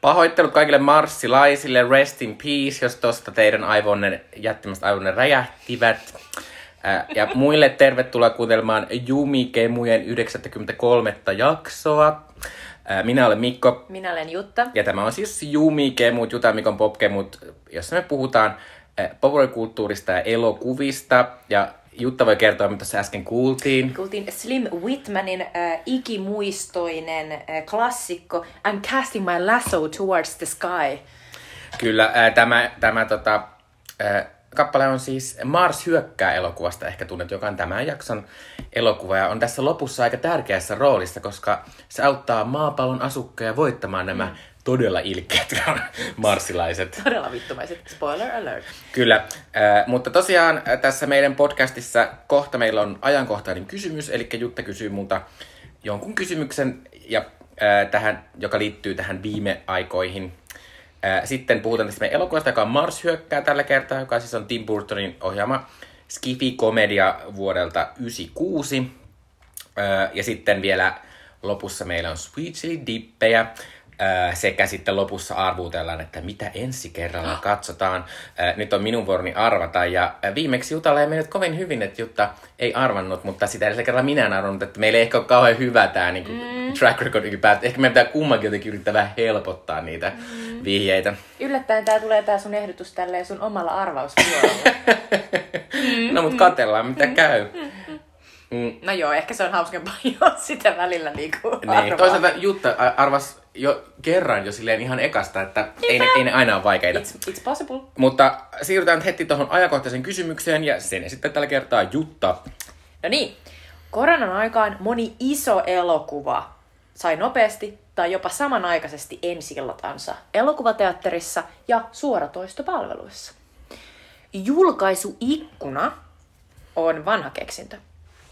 Pahoittelut kaikille marssilaisille, rest in peace, jos tosta teidän aivonne, jättimästä aivonne räjähtivät. Ja muille tervetuloa kuuntelemaan Jumikemujen 93. jaksoa. Minä olen Mikko. Minä olen Jutta. Ja tämä on siis Jumikemut, Juta Mikon popkemut, jossa me puhutaan populaarikulttuurista ja elokuvista. Ja Jutta voi kertoa, mitä tässä äsken kuultiin. Kuultiin Slim Whitmanin äh, ikimuistoinen äh, klassikko I'm casting my lasso towards the sky. Kyllä, äh, tämä, tämä tota, äh, kappale on siis Mars hyökkää elokuvasta, ehkä tunnet, joka on tämän jakson elokuva. Ja on tässä lopussa aika tärkeässä roolissa, koska se auttaa maapallon asukkeja voittamaan nämä mm todella ilkeät marsilaiset. Todella vittumaiset. Spoiler alert. Kyllä, äh, mutta tosiaan äh, tässä meidän podcastissa kohta meillä on ajankohtainen kysymys, eli Jutta kysyy multa jonkun kysymyksen, ja, äh, tähän, joka liittyy tähän viime aikoihin. Sitten puhutaan tästä meidän elokuvasta, joka on Mars hyökkää tällä kertaa, joka siis on Tim Burtonin ohjaama Skifi-komedia vuodelta 1996. Äh, ja sitten vielä lopussa meillä on Sweet Chili Dippejä, sekä sitten lopussa arvuutellaan, että mitä ensi kerralla oh. katsotaan. Nyt on minun vuoroni arvata ja viimeksi Jutalle ei mennyt kovin hyvin, että Jutta ei arvannut, mutta sitä edellisellä kerralla minä en arvannut, että meillä ei ehkä ole kauhean hyvä tämä niin mm. track record ylipäätään. Ehkä meidän pitää kummankin jotenkin yrittää vähän helpottaa niitä mm. vihjeitä. Yllättäen tämä tulee tämä sun ehdotus tälleen sun omalla arvausvuorolla. no mutta katellaan mitä mm. käy. Mm. No joo, ehkä se on hauskempaa jo sitä välillä niin kuin Niin, toisaalta Jutta arvas jo kerran jo silleen ihan ekasta, että ei ne, ei ne aina ole vaikeita. It's, it's possible. Mutta siirrytään heti tuohon ajankohtaisen kysymykseen ja sen sitten tällä kertaa Jutta. No niin, koronan aikaan moni iso elokuva sai nopeasti tai jopa samanaikaisesti ensillatansa elokuvateatterissa ja suoratoistopalveluissa. Julkaisuikkuna on vanha keksintö.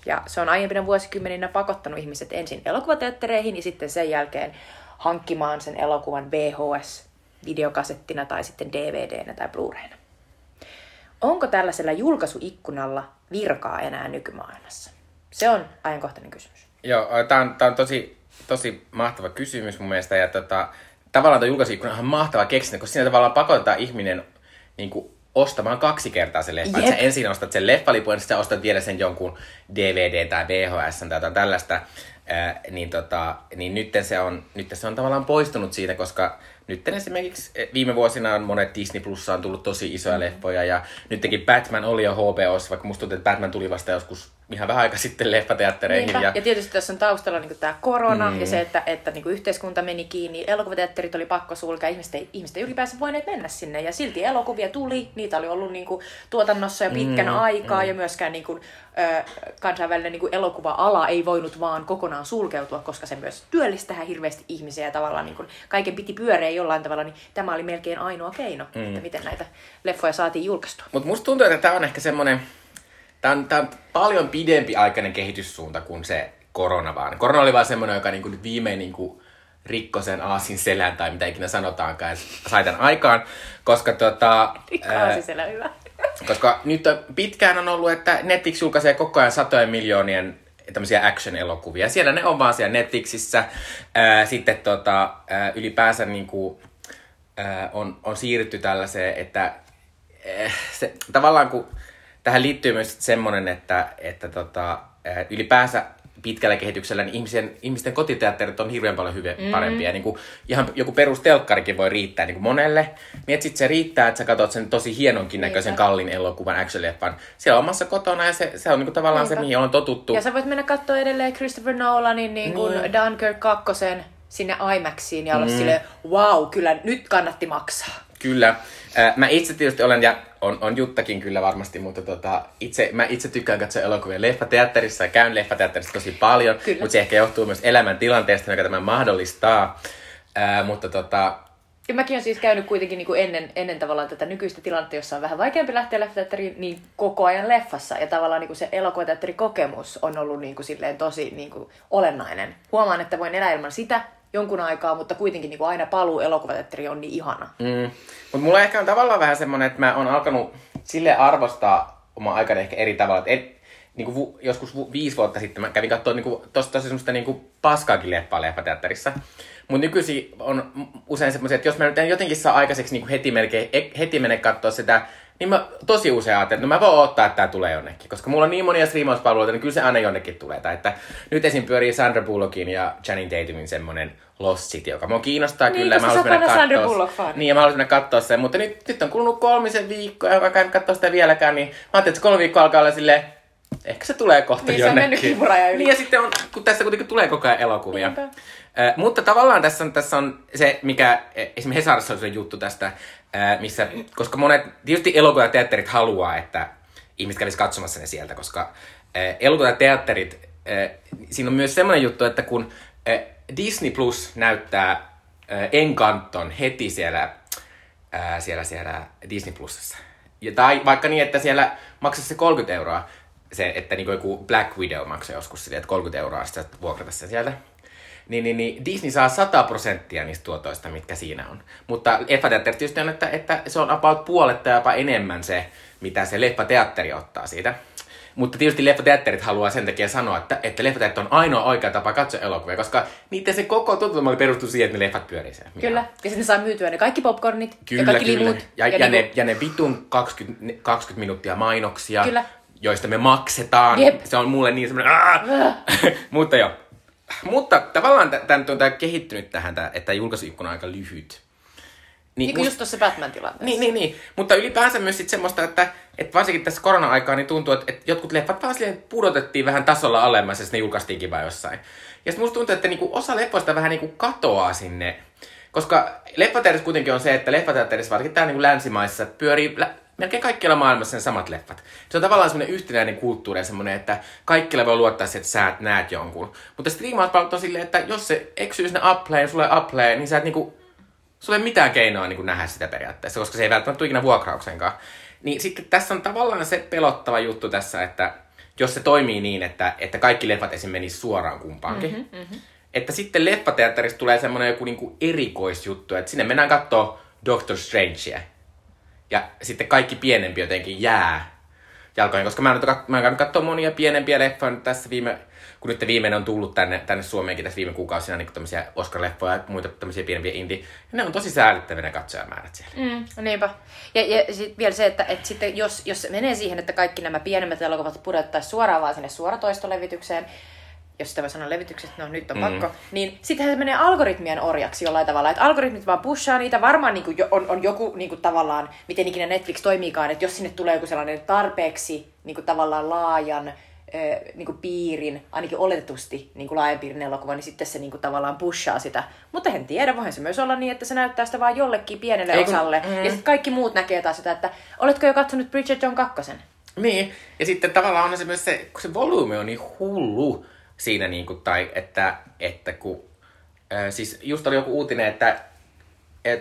Ja se on aiempina vuosikymmeninä pakottanut ihmiset ensin elokuvateattereihin ja sitten sen jälkeen hankkimaan sen elokuvan VHS-videokasettina tai sitten DVDnä tai Blu-rayna. Onko tällaisella julkaisuikkunalla virkaa enää nykymaailmassa? Se on ajankohtainen kysymys. Joo, tämä on, tää on tosi, tosi mahtava kysymys mun mielestä. Ja tota, tavallaan tuo julkaisuikkuna on mahtava keksintä, koska siinä tavallaan pakotetaan ihminen niin kuin, ostamaan kaksi kertaa se leffa. Sä ensin ostat sen leffalipun ja sitten ostat vielä sen jonkun DVD tai VHS tai jotain tällaista. Ää, niin, tota, niin nyt, se on, nyt se on tavallaan poistunut siitä, koska nyt esimerkiksi eh, viime vuosina on monet Disney Plussa on tullut tosi isoja mm. leffoja ja nytkin Batman oli jo HBOssa, vaikka musta tuntuu, että Batman tuli vasta joskus ihan vähän aika sitten leffateattereihin. Ja... ja tietysti tässä on taustalla niin tämä korona mm. ja se, että, että niin yhteiskunta meni kiinni, elokuvateatterit oli pakko sulkea, ihmiset ei, ihmiset ei ylipäänsä voineet mennä sinne ja silti elokuvia tuli, niitä oli ollut niin kuin, tuotannossa jo pitkän mm. aikaa mm. ja myöskään niin kuin, ö, kansainvälinen niin kuin elokuva-ala ei voinut vaan kokonaan sulkeutua, koska se myös työllistää hirveästi ihmisiä ja tavallaan niin kuin, kaiken piti pyöreä jollain tavalla, niin tämä oli melkein ainoa keino, mm. että miten näitä leffoja saatiin julkaistua. Mutta musta tuntuu, että tämä on ehkä semmoinen Tämä on, tämä on paljon pidempi aikainen kehityssuunta kuin se korona vaan. Korona oli vaan semmoinen, joka niinku nyt viimein niinku rikkoi sen aasin selän tai mitä ikinä sanotaankaan, ja sai tämän aikaan. Koska tota... Rikko hyvä. Koska nyt pitkään on ollut, että Netflix julkaisee koko ajan satojen miljoonien tämmöisiä action-elokuvia. Siellä ne on vaan siellä Netflixissä. Ää, sitten tota, ää, ylipäänsä niinku, ää, on, on siirrytty tällaiseen, että ää, se, tavallaan kun tähän liittyy myös semmoinen, että, että tota, ylipäänsä pitkällä kehityksellä niin ihmisen, ihmisten kotiteatterit on hirveän paljon hyviä, mm-hmm. parempia. Niin kuin, ihan joku perustelkkarikin voi riittää niin kuin monelle. Niin sitten se riittää, että sä katsot sen tosi hienonkin näköisen Niinpä. kallin elokuvan, action-leffan. Siellä omassa kotona ja se, se on niin kuin tavallaan Niinpä. se, mihin on totuttu. Ja sä voit mennä katsoa edelleen Christopher Nolanin niin kuin mm. Dunkirk 2 sinne IMAXiin ja olla mm. silleen, wow, kyllä nyt kannatti maksaa. Kyllä. Mä itse tietysti olen, ja on, on Juttakin kyllä varmasti, mutta tota, itse, mä itse tykkään katsoa elokuvia leffateatterissa ja käyn leffateatterissa tosi paljon, kyllä. mutta se ehkä johtuu myös elämäntilanteesta, joka tämä mahdollistaa. Ää, mutta tota, ja mäkin olen siis käynyt kuitenkin niin kuin ennen, ennen tavallaan tätä nykyistä tilannetta, jossa on vähän vaikeampi lähteä leffateatteriin, niin koko ajan leffassa. Ja tavallaan niin kuin se elokuvateatterikokemus on ollut niin kuin silleen tosi niin kuin olennainen. Huomaan, että voin elää ilman sitä, jonkun aikaa, mutta kuitenkin niin kuin aina paluu elokuvateatteri on niin ihana. Mm. Mutta mulla ehkä on tavallaan vähän semmoinen, että mä oon alkanut sille arvostaa oma aikana ehkä eri tavalla. Et, niin kuin joskus viisi vuotta sitten mä kävin katsoa niin tosi semmoista niin kuin paskaakin leppaa leffateatterissa. Mutta nykyisin on usein semmoisia, että jos mä nyt en jotenkin saa aikaiseksi niin kuin heti, melkein, heti mene katsoa sitä niin mä tosi usein ajattelen, että no mä voin ottaa, että tämä tulee jonnekin. Koska mulla on niin monia striimauspalveluita, niin kyllä se aina jonnekin tulee. Tai että nyt esim. pyörii Sandra Bullockin ja Channing Tatumin semmonen Lost City, joka mua kiinnostaa niin, kyllä. Mä haluaisin mennä katsoa. Niin, ja mä haluaisin mennä katsoa sen. Mutta nyt, nyt on kulunut kolmisen viikkoa, joka käynyt katsoa sitä vieläkään, niin mä ajattelin, että se kolme viikkoa alkaa olla silleen, ehkä se tulee kohta niin, jonnekin. Se on mennyt yli. Niin, ja sitten on, kun tässä kuitenkin tulee koko ajan elokuvia. Niinpä. Äh, mutta tavallaan tässä on, tässä on se, mikä e, esimerkiksi Hesarissa on se juttu tästä, missä, koska monet, tietysti elokuva- ja teatterit haluaa, että ihmiset kävisi katsomassa ne sieltä, koska äh, elokuva- ja teatterit, äh, siinä on myös semmoinen juttu, että kun Disney Plus näyttää äh, Encanton heti siellä, siellä, siellä Disney Plusassa, ja, tai vaikka niin, että siellä maksaisi se 30 euroa, se, että niin joku Black Widow maksaa joskus silleen, että 30 euroa sitten vuokrata sen sieltä niin, niin, niin Disney saa 100 prosenttia niistä tuotoista, mitkä siinä on. Mutta leffateatteri tietysti on, että, että se on about puolet tai jopa enemmän se, mitä se leffateatteri ottaa siitä. Mutta tietysti leffateatterit haluaa sen takia sanoa, että, että leffateatteri on ainoa oikea tapa katsoa elokuvia, koska niiden se koko tuotanto perustuu siihen, että ne leffat pyörii siellä. Kyllä, ja sitten ne saa myytyä ne kaikki popcornit kyllä, ja kaikki kyllä. limut. Ja, ja, ja, ne, ja ne vitun 20, 20 minuuttia mainoksia, kyllä. joista me maksetaan. Jep. Se on mulle niin semmoinen... Mutta joo, mutta tavallaan tämä on tää kehittynyt tähän, tää, että julkaisuikkuna on aika lyhyt. Niin, niin kuin just tuossa Batman-tilanteessa. Niin, niin, niin. Mutta ylipäänsä myös sit semmoista, että, että varsinkin tässä korona-aikaa niin tuntuu, että, että jotkut leffat vaan silleen pudotettiin vähän tasolla alemmas, ja ne julkaistiinkin vaan jossain. Ja sitten musta tuntuu, että niinku osa leffoista vähän niinku katoaa sinne. Koska leffateatterissa kuitenkin on se, että leffateatterissa, varsinkin täällä niinku länsimaissa, pyörii lä- melkein kaikkialla maailmassa ne samat leffat. Se on tavallaan semmoinen yhtenäinen kulttuuri ja semmoinen, että kaikilla voi luottaa siihen, että sä näet jonkun. Mutta striimauspalvelut on silleen, että jos se eksyy sinne Appleen, sulle Appleen, niin sä et niinku, sulle ei mitään keinoa niinku nähdä sitä periaatteessa, koska se ei välttämättä tule ikinä vuokrauksenkaan. Niin sitten tässä on tavallaan se pelottava juttu tässä, että jos se toimii niin, että, että kaikki leffat esim. menis suoraan kumpaankin, mm-hmm, mm-hmm. että sitten leffateatterista tulee semmoinen joku niinku erikoisjuttu, että sinne mennään katsoa Doctor Strangea ja sitten kaikki pienempi jotenkin jää jalkoihin, koska mä, nyt, mä oon katsoa monia pienempiä leffoja tässä viime, kun nyt viimeinen on tullut tänne, tänne Suomeenkin tässä viime kuukausina, niin tämmöisiä Oscar-leffoja ja muita tämmöisiä pienempiä indie. Ja ne on tosi säälittäviä ne katsojamäärät siellä. Mm, niinpä. Ja, ja sitten vielä se, että, että sitten jos, jos menee siihen, että kaikki nämä pienemmät elokuvat pudottaisiin suoraan vaan sinne suoratoistolevitykseen, jos sitä voi sanoa levityksestä, no nyt on mm. pakko, niin sittenhän se menee algoritmien orjaksi jollain tavalla. Että algoritmit vaan pushaa niitä, varmaan niin kuin on, on joku niin kuin tavallaan, miten ikinä Netflix toimiikaan, että jos sinne tulee joku sellainen tarpeeksi niin kuin tavallaan laajan niin kuin piirin, ainakin oletetusti niin kuin laajan piirin elokuva, niin sitten se niin kuin tavallaan pushaa sitä. Mutta en tiedä, voihan se myös olla niin, että se näyttää sitä vain jollekin pienelle Ei, osalle. Mm. Ja sitten kaikki muut näkee taas sitä, että oletko jo katsonut Bridget John 2? Niin, ja sitten tavallaan on se myös se, kun se volyymi on niin hullu, siinä niin kuin, tai että, että kun, ää, siis just oli joku uutinen, että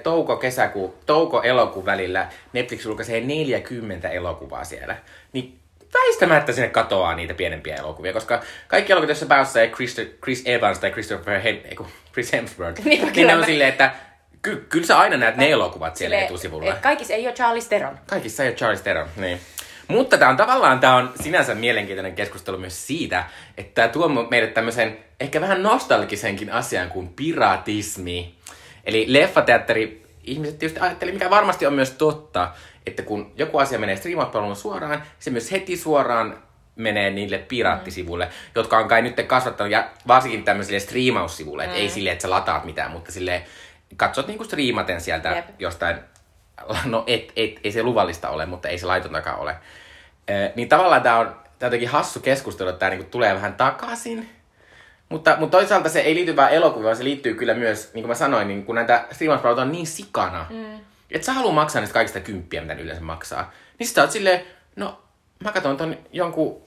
touko-kesäkuu, touko-elokuun välillä Netflix julkaisee 40 elokuvaa siellä. Niin väistämättä sinne katoaa niitä pienempiä elokuvia, koska kaikki elokuvat, joissa päässä ei Chris, Chris Evans tai Christopher Hen, ei, Chris Hemsworth, niin, niin ne on silleen, että ky, kyllä sä aina näet ne elokuvat siellä Sille, etusivulla. Kaikissa ei ole Charles Theron. Kaikissa ei ole Charles Theron, niin. Mutta tämä on tavallaan tämä on sinänsä mielenkiintoinen keskustelu myös siitä, että tämä tuo meidät tämmöisen ehkä vähän nostalgisenkin asian kuin piratismi. Eli leffateatteri, ihmiset tietysti ajatteli, mikä varmasti on myös totta, että kun joku asia menee striimauspalveluun suoraan, se myös heti suoraan menee niille piraattisivuille, mm. jotka on kai nyt kasvattanut, ja varsinkin tämmöisille striimaussivuille, mm. että ei sille, että sä lataat mitään, mutta sille katsot niinku striimaten sieltä Jep. jostain no et, et, ei se luvallista ole, mutta ei se laitontakaan ole. Ee, niin tavallaan tämä on, tää jotenkin hassu keskustelu, että tämä niinku tulee vähän takaisin. Mutta, mutta toisaalta se ei liity vain elokuviin, vaan se liittyy kyllä myös, niin kuin mä sanoin, niin kun näitä streamauspalveluita on niin sikana, mm. että sä haluat maksaa niistä kaikista kymppiä, mitä ne yleensä maksaa. Niin sä oot silleen, no mä katson ton jonkun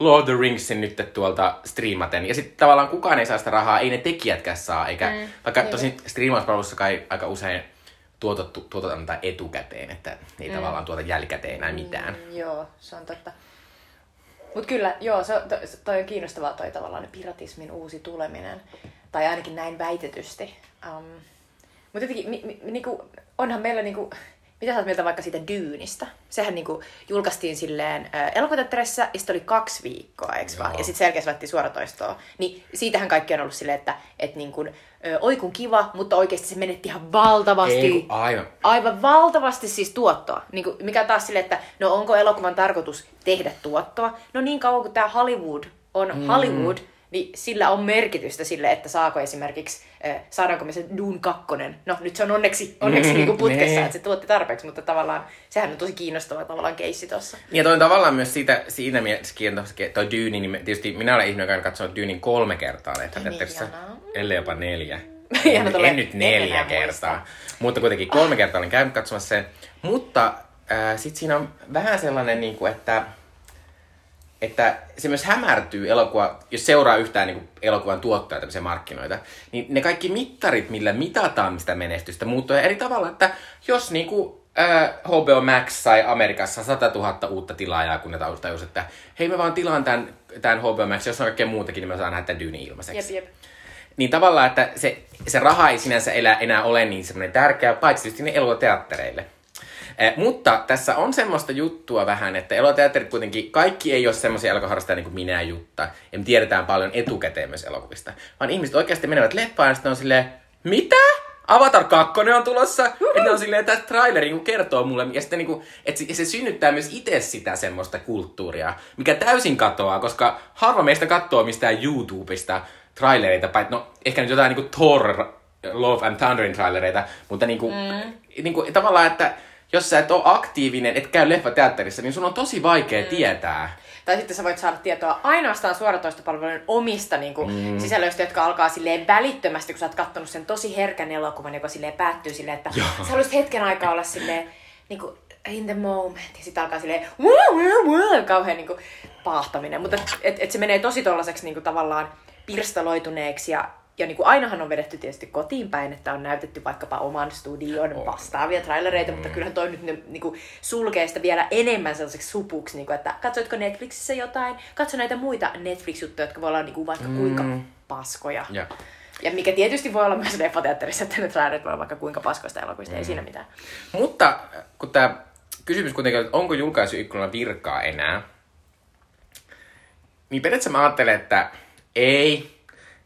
Lord of the Ringsin nyt tuolta striimaten. Ja sitten tavallaan kukaan ei saa sitä rahaa, ei ne tekijätkään saa. Eikä, mm. Vaikka tosin striimauspalvelussa kai aika usein tuotettu, tuotetaan etukäteen, että ei mm. tavallaan tuota jälkikäteen enää mitään. Mm, joo, se on totta. Mutta kyllä, joo, se, to, toi on kiinnostavaa toi tavallaan piratismin uusi tuleminen. Tai ainakin näin väitetysti. Um, mutta jotenkin, mi, mi, niinku, onhan meillä niinku, mitä sä oot mieltä vaikka siitä Dyynistä? Sehän niinku julkaistiin silleen äh, elokuvateatterissa ja sitten oli kaksi viikkoa, eikö vaan? Ja sitten selkeästi lähti suoratoistoa. Niin siitähän kaikki on ollut silleen, että et niinku, oi kun kiva, mutta oikeasti se menetti ihan valtavasti. Ei, aivan. Aivan valtavasti siis tuottoa. Niin kuin, mikä taas silleen, että no onko elokuvan tarkoitus tehdä tuottoa? No niin kauan kuin tämä Hollywood on mm. Hollywood, niin sillä on merkitystä sille, että saako esimerkiksi, äh, saadaanko me se Dune 2. No nyt se on onneksi, onneksi mm, niin putkessa, nee. että se tuotti tarpeeksi, mutta tavallaan sehän on tosi kiinnostava tavallaan keissi tuossa. Ja toi on tavallaan myös siitä, siinä mielessä toi Dune, niin tietysti minä olen ihminen, joka on katsonut Dunein kolme kertaa leffateatterissa, niin, ellei jopa neljä. en, en, en nyt neljä kertaa, muista. mutta kuitenkin kolme kertaa olen käynyt katsomassa sen. Mutta äh, sitten siinä on vähän sellainen, niin kuin, että että se myös hämärtyy elokuva, jos seuraa yhtään niin elokuvan tuottoja tämmöisiä markkinoita, niin ne kaikki mittarit, millä mitataan sitä menestystä, muuttuu eri tavalla, että jos niin kuin, äh, HBO Max sai Amerikassa 100 000 uutta tilaajaa, kun ne tajus, että hei mä vaan tilaan tämän, tämän HBO Max, jos on kaikkea muutakin, niin mä saan nähdä Dyne ilmaiseksi. Jep, jep. Niin tavallaan, että se, se raha ei sinänsä elä, enää ole niin semmoinen tärkeä, paitsi tietysti ne elokuvateattereille. Eh, mutta tässä on semmoista juttua vähän, että eloteatterit kuitenkin, kaikki ei ole semmoisia elokuvia niin kuin minä ja Jutta. Ja me tiedetään paljon etukäteen myös elokuvista. Vaan ihmiset oikeasti menevät leffaan ja sitten on silleen, mitä? Avatar 2 on tulossa. Että on silleen, että traileri niin kertoo mulle. Ja sitten niin kuin, että se, se, synnyttää myös itse sitä semmoista kulttuuria, mikä täysin katoaa, koska harva meistä katsoo mistään YouTubesta trailereita, paitsi no ehkä nyt jotain niin kuin Thor, Love and Thunderin trailereita, mutta niin kuin, mm. niin kuin, tavallaan, että jos sä et ole aktiivinen, et käy leffateatterissa, niin sun on tosi vaikea mm. tietää. Tai sitten sä voit saada tietoa ainoastaan suoratoistopalvelujen omista niin kuin, mm. sisällöistä, jotka alkaa silleen välittömästi, kun sä oot kattonut sen tosi herkän elokuvan, joka silleen päättyy silleen, että Joo. sä haluaisit hetken aikaa olla silleen niin kuin, in the moment. Ja sitten alkaa silleen kauhean niin kuin, paahtaminen. Mutta et, et se menee tosi tollaseksi niin kuin, tavallaan pirstaloituneeksi ja ja niin kuin ainahan on vedetty tietysti kotiin päin, että on näytetty vaikkapa oman studion vastaavia trailereita, mm. mutta kyllähän toi nyt ne, niin kuin sulkee sitä vielä enemmän sellaiseksi supuksi, niin kuin, että katsoitko Netflixissä jotain, katso näitä muita Netflix-juttuja, jotka voi olla niin kuin vaikka mm. kuinka paskoja. Ja. Ja mikä tietysti voi olla myös leffateatterissa, että ne trailerit voi olla vaikka kuinka paskoista elokuvista, mm. ei siinä mitään. Mutta kun tämä kysymys kuitenkin että onko julkaisuikkunalla virkaa enää, niin periaatteessa mä ajattelen, että ei,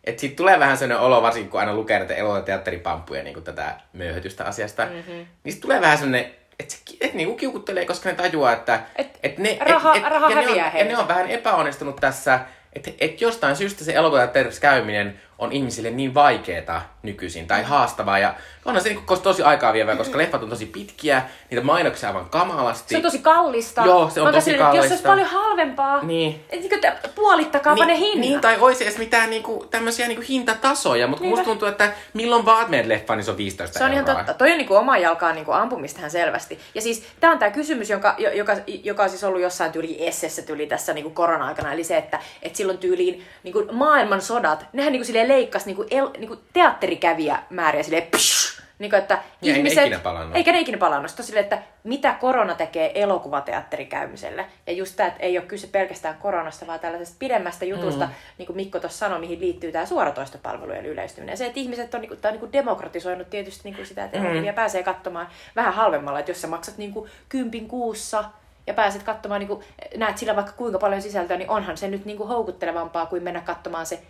että siitä tulee vähän sellainen olo, varsinkin kun aina lukee näitä eloteatteripamppuja niin tätä myöhätystä asiasta, mm-hmm. niin tulee vähän sellainen, että se et niinku kiukuttelee, koska ne tajuaa, että et, et ne, raha, et, et, raha ja, ne on, ja ne on vähän epäonnistunut tässä, että et jostain syystä se elokuvateatterissa käyminen on ihmisille niin vaikeeta nykyisin tai haastavaa. Ja onhan se niin tosi aikaa vievää, koska leffat on tosi pitkiä, niitä mainoksia aivan kamalasti. Se on tosi kallista. Joo, se on tosi sille, kallista. Jos se olisi paljon halvempaa, niin. Et, niin puolittakaapa niin, ne hinnat. Niin, tai olisi edes mitään niinku, tämmöisiä niinku hintatasoja, mutta musta tuntuu, että milloin vaan meidän leffa, niin se on 15 Se on euroa. ihan totta. Toi on niinku oma jalkaan niinku ampumistahan selvästi. Ja siis tämä on tämä kysymys, joka, joka, joka on siis ollut jossain tyyli essessä tyyli tässä niinku korona-aikana. Eli se, että et silloin tyyliin niinku maailman sodat, nehän niinku leikkasi niinku el, niinku teatterikävijä määriä silleen psh, niin kuin, että ja ihmiset, ei ne ikinä Eikä ne ikinä palannut. Sitten sille, että mitä korona tekee elokuvateatterikäymiselle. Ja just tämä, että ei ole kyse pelkästään koronasta, vaan tällaisesta pidemmästä jutusta, mm. niin kuin Mikko tuossa sanoi, mihin liittyy tämä suoratoistopalvelujen yleistyminen. Ja se, että ihmiset on, niin kuin, tämä on niin kuin demokratisoinut tietysti niin kuin sitä, että mm. pääsee katsomaan vähän halvemmalla. Että jos sä maksat niin kuin kympin kuussa, ja pääset katsomaan, niin kuin, näet sillä vaikka kuinka paljon sisältöä, niin onhan se nyt niin kuin houkuttelevampaa kuin mennä katsomaan se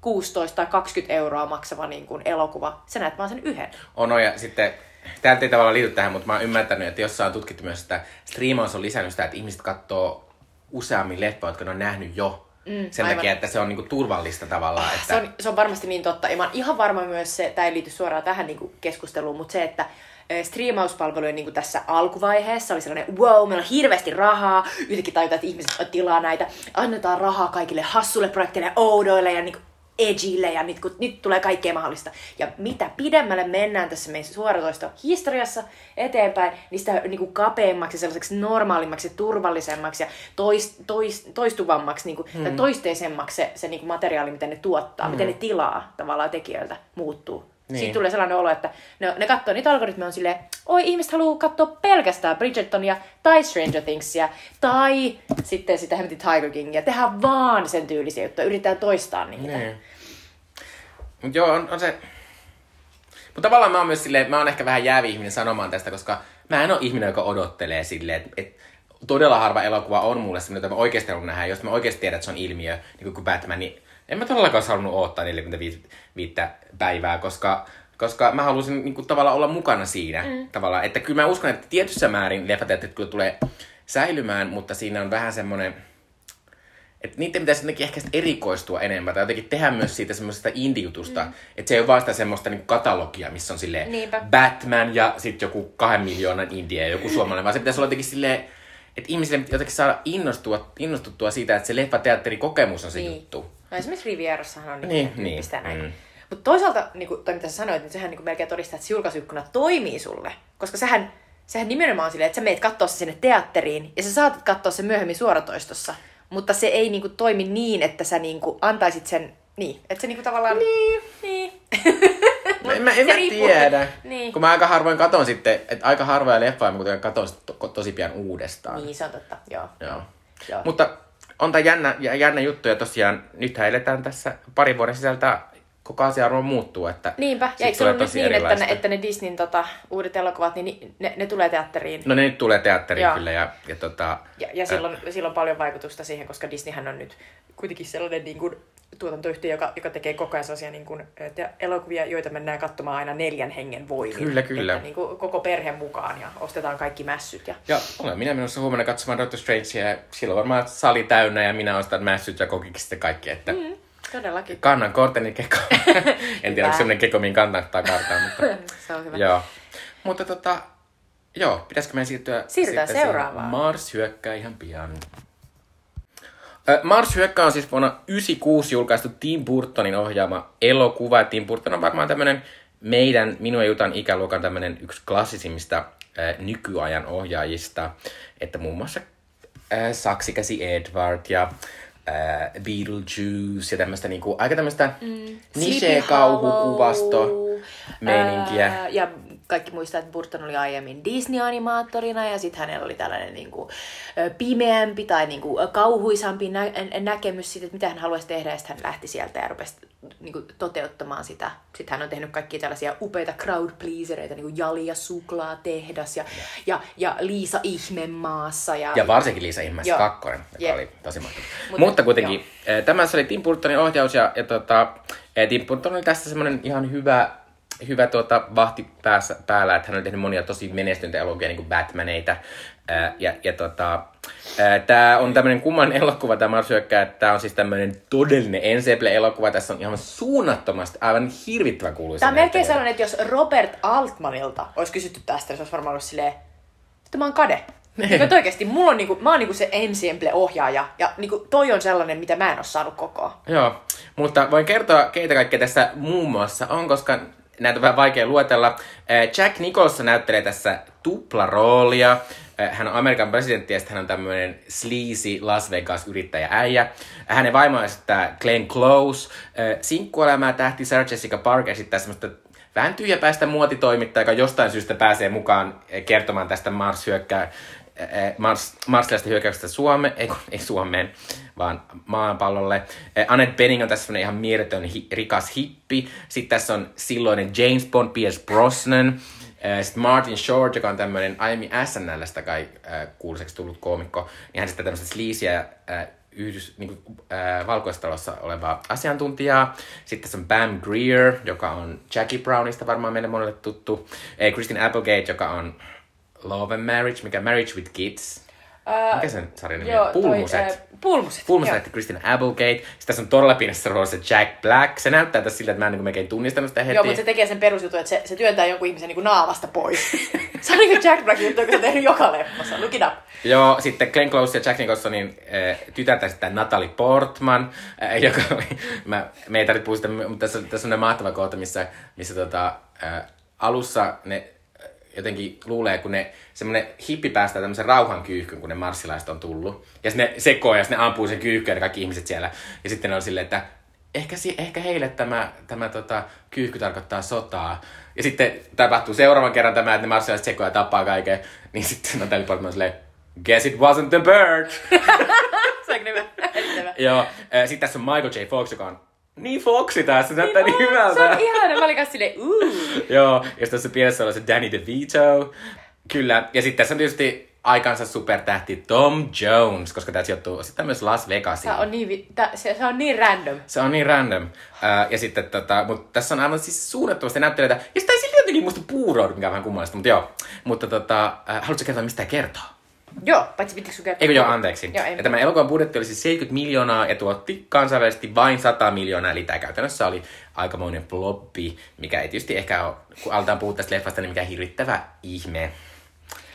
16 tai 20 euroa maksava niin kuin elokuva. Sä näet vaan sen yhden. On, on ja sitten Tämä ei tavallaan liity tähän, mutta mä oon ymmärtänyt, että jossain on tutkittu myös, että striimaus on lisännyt sitä, että ihmiset katsoo useammin leffoja, jotka ne on nähnyt jo. Mm, sen aivan. takia, että se on niinku turvallista tavallaan. Että... Se, on, se on varmasti niin totta. Ja mä oon ihan varma myös se, tämä ei liity suoraan tähän niinku keskusteluun, mutta se, että striimauspalvelujen niin tässä alkuvaiheessa oli sellainen, wow, meillä on hirveästi rahaa, yhtäkkiä tajutaan, että ihmiset tilaa näitä, annetaan rahaa kaikille hassulle projekteille, oudoille ja niin kuin edgille ja nyt, kun, nyt tulee kaikkea mahdollista. Ja mitä pidemmälle mennään tässä meidän suoratoista historiassa eteenpäin, niin sitä niin kuin kapeammaksi, sellaiseksi normaalimmaksi, turvallisemmaksi ja toist, toist, toistuvammaksi niin kuin, hmm. tai toisteisemmaksi se, se niin kuin materiaali, miten ne tuottaa, hmm. miten ne tilaa tavallaan tekijöiltä muuttuu. Niin. Siitä tulee sellainen olo, että ne, ne katsoo niitä algoritmeja on silleen, oi ihmiset haluaa katsoa pelkästään Bridgertonia tai Stranger Thingsia tai sitten sitä hemmetin Tiger Kingia. Tehdään vaan sen tyylisiä juttuja, yritetään toistaa niitä. Niin. Mut joo, on, on se... Mutta tavallaan mä oon myös silleen, mä oon ehkä vähän jäävi ihminen sanomaan tästä, koska mä en ole ihminen, joka odottelee silleen, että et, todella harva elokuva on mulle semmoinen, jota mä oikeasti haluan nähdä. Jos mä oikeasti tiedän, että se on ilmiö, niin kuin Batman, niin en mä todellakaan halunnut odottaa 45 päivää, koska, koska mä halusin niin kuin, tavallaan olla mukana siinä. Mm. Tavallaan. Että kyllä mä uskon, että tietyssä määrin leffateatterit kyllä tulee säilymään, mutta siinä on vähän semmoinen että niiden pitäisi jotenkin ehkä erikoistua enemmän tai jotenkin tehdä myös siitä semmoisesta indie-jutusta. Mm. Että se ei ole vaan sitä semmoista niin katalogia, missä on silleen Niinpä. Batman ja sitten joku kahden miljoonan indie ja joku suomalainen, vaan se pitäisi olla jotenkin silleen, että ihmisille jotenkin saada innostua, innostuttua siitä, että se leffateatterikokemus on se Niin. juttu. No esimerkiksi Rivierassahan on Niin, niin, niin, näin. mm. Mutta toisaalta, niin kuin, toi mitä sä sanoit, niin sehän niin kuin melkein todistaa, että se julkaisuykkuna toimii sulle. Koska sähän, sehän nimenomaan on silleen, että sä meet katsoa se sinne teatteriin ja sä saatat katsoa sen myöhemmin suoratoistossa. Mutta se ei niin kuin, toimi niin, että sä niin kuin, antaisit sen, niin, että se niin kuin, tavallaan... Niin. niin. No, en mä, en mä tiedä. Niin. Kun mä aika harvoin katon sitten, että aika harvoja leffoja mä kuitenkaan katon to, tosi pian uudestaan. niin, se on totta, joo. Joo. joo. Mutta on tämä jännä, jä- jännä juttu ja tosiaan nythän eletään tässä parin vuoden sisältä koko asia arvo muuttuu. Että Niinpä, ja eikö se ollut nyt niin, että ne, että ne Disneyn tota, uudet elokuvat, niin ni- ne, ne tulee teatteriin? No ne nyt tulee teatteriin Joo. kyllä ja, ja tota, Ja, ja silloin, äh. silloin on paljon vaikutusta siihen, koska Disneyhän on nyt kuitenkin sellainen niin kuin, tuotantoyhtiö, joka, joka tekee koko ajan sellaisia niin kuin, te, elokuvia, joita mennään katsomaan aina neljän hengen voimin. Kyllä, kyllä. Että, niin kuin, koko perhe mukaan ja ostetaan kaikki mässyt. Ja... ja olen minä menossa huomenna katsomaan Doctor Strangea ja silloin varmaan sali täynnä ja minä ostan mässyt ja kokikset ja kaikki, että mm. Todellakin. kannan korteni keko. en tiedä, onko sellainen keko, mihin kannattaa kartaa, mutta Se on hyvä. joo. Mutta tota, joo, pitäisikö meidän siirtyä Siirrytään seuraavaan. Mars hyökkää ihan pian. Mars hyökkää on siis vuonna 1996 julkaistu Tim Burtonin ohjaama elokuva. Tim Burton on varmaan tämmönen meidän, minun ja Jutan ikäluokan tämmönen yksi klassisimmista ö, nykyajan ohjaajista. Että muun muassa ö, Saksikäsi Edward ja ö, Beetlejuice ja tämmöistä niinku, aika tämmöistä mm. niche-kauhukuvasto meininkiä. Ää, ja kaikki muistaa, että Burton oli aiemmin Disney-animaattorina ja sitten hänellä oli tällainen niin kuin, pimeämpi tai niin kuin, kauhuisampi nä- näkemys siitä, että mitä hän haluaisi tehdä. Ja sitten hän lähti sieltä ja rupesi niin kuin, toteuttamaan sitä. Sitten hän on tehnyt kaikkia tällaisia upeita crowd pleasereita, niin kuin Jali ja Suklaa tehdas ja, ja, ja Liisa Ihmemaassa. Ja, Ja varsinkin Liisa Joo. kakkonen, joka Jep. oli tosi mahtava. Mutta- Mutta kuitenkin, eh, tämä oli Tim Burtonin ohjaus ja, ja tota, eh, Tim Burton oli tässä semmoinen ihan hyvä, hyvä tuota, vahti päässä, päällä, että hän oli tehnyt monia tosi menestyneitä elokuvia, niin kuin Batmaneita. Eh, ja, ja tota, tämä on tämmöinen kummallinen elokuva, tämä Mars hyökkää, että tämä on siis tämmöinen todellinen ensemble-elokuva. Tässä on ihan suunnattomasti aivan hirvittävän kuuluisa. Tämä on melkein sellainen, että jos Robert Altmanilta olisi kysytty tästä, niin se olisi varmaan ollut silleen, että mä oon kade. Niin. oikeasti, mulla on niinku, mä oon niinku se ensemble-ohjaaja, ja niinku, toi on sellainen, mitä mä en ole saanut kokoa. Joo, mutta voin kertoa, keitä kaikkea tässä muun muassa on, koska näitä on vähän vaikea luetella. Eh, Jack Nicholson näyttelee tässä tuplaroolia. Eh, Hän on Amerikan presidentti ja sitten hän on tämmöinen sleazy Las Vegas-yrittäjä äijä. Hänen vaimo esittää Glenn Close. Eh, Sinkkuelämää tähti Sarah Jessica Parker esittää semmoista vähän tyhjäpäistä muotitoimittajaa, joka jostain syystä pääsee mukaan kertomaan tästä Mars hyökkää eh, Mars, marsilaisten hyökkäyksestä ei, ei Suomeen, vaan maapallolle. Eh, Annette Bening on tässä ihan mieletön hi, rikas hippi. Sitten tässä on silloinen James Bond, Pierce Brosnan. Eh, Sitten Martin Short, joka on tämmöinen aiemmin SNLstä kai äh, kuuluiseksi tullut koomikko, niin hän sitten tämmöistä äh, yhdys, niin kuin, äh, valkoistalossa olevaa asiantuntijaa. Sitten tässä on Bam Greer, joka on Jackie Brownista varmaan meille monelle tuttu. Eh, Christine Applegate, joka on Love and Marriage, mikä Marriage with Kids. Mikä sen sarjan nimi on? Pulmuset. Toi, pulmuset. Pulmuset näytti Christine Applegate. Sitten tässä on todella pienessä roolissa Jack Black. Se näyttää tässä siltä, että mä en niin melkein tunnistanut sitä heti. Joo, mutta se tekee sen perusjutun, että se, se työntää jonkun ihmisen niin kuin naamasta pois. se on niin kuin Jack Black juttu, joka se on tehnyt joka leffassa. Look it up. Joo, sitten Glenn Close ja Jack Nicholsonin äh, tytärtä sitten Natalie Portman, äh, joka oli, mä, me ei tarvitse puhua sitä, mutta tässä, on- tässä on mahtava kohta, missä, missä tota, äh, alussa ne jotenkin luulee, kun ne semmoinen hippi päästää tämmöisen rauhan kyyhkyn, kun ne marsilaiset on tullut. Ja sitten ne sekoo ja sitten ne ampuu sen kyyhkyn ja kaikki ihmiset siellä. Ja sitten ne on silleen, että ehkä, ehkä heille tämä, tämä tota, kyyhky tarkoittaa sotaa. Ja sitten tapahtuu seuraavan kerran tämä, että ne marsilaiset sekoo ja tappaa kaiken. Niin sitten Natalie Portman silleen, guess it wasn't the bird. Se on. Joo, sitten tässä on Michael J. Fox, joka on niin Foxy tässä, se näyttää niin, niin hyvältä. Se on ihana, mä olin kanssa silleen, uu. Joo, ja tässä pienessä on se Danny DeVito. Kyllä, ja sitten tässä on tietysti aikansa supertähti Tom Jones, koska tämä sijoittuu sitten myös Las Vegasiin. Se on niin, tä- se, se on niin random. Se on niin random. Uh, ja sitten tota, mutta tässä on aivan siis suunnattomasti näyttelijöitä. Ja sitä ei silti jotenkin musta puuroudu, mikä on vähän kummallista, mutta joo. Mutta tota, uh, haluatko kertoa, mistä tämä kertoo? Joo, paitsi pitikö sun kertoa? Eikö joo, anteeksi. Joo, ei ja tämä elokuvan budjetti oli siis 70 miljoonaa ja tuotti kansainvälisesti vain 100 miljoonaa, eli tämä käytännössä oli aikamoinen floppi, mikä ei tietysti ehkä ole, kun aletaan puhua tästä leffasta, niin mikä hirvittävä ihme.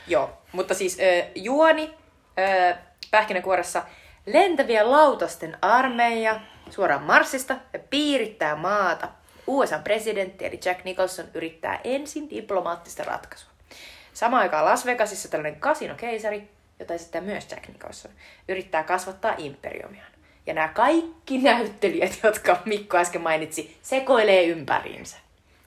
Joo, mutta siis äh, juoni äh, pähkinänkuoressa lentäviä lautasten armeija suoraan Marsista ja piirittää maata. USA-presidentti eli Jack Nicholson yrittää ensin diplomaattista ratkaisua. Samaan aikaan Las Vegasissa tällainen kasinokeisari, jota esittää myös Jack Nicholson, yrittää kasvattaa imperiumiaan. Ja nämä kaikki näyttelijät, jotka Mikko äsken mainitsi, sekoilee ympäriinsä.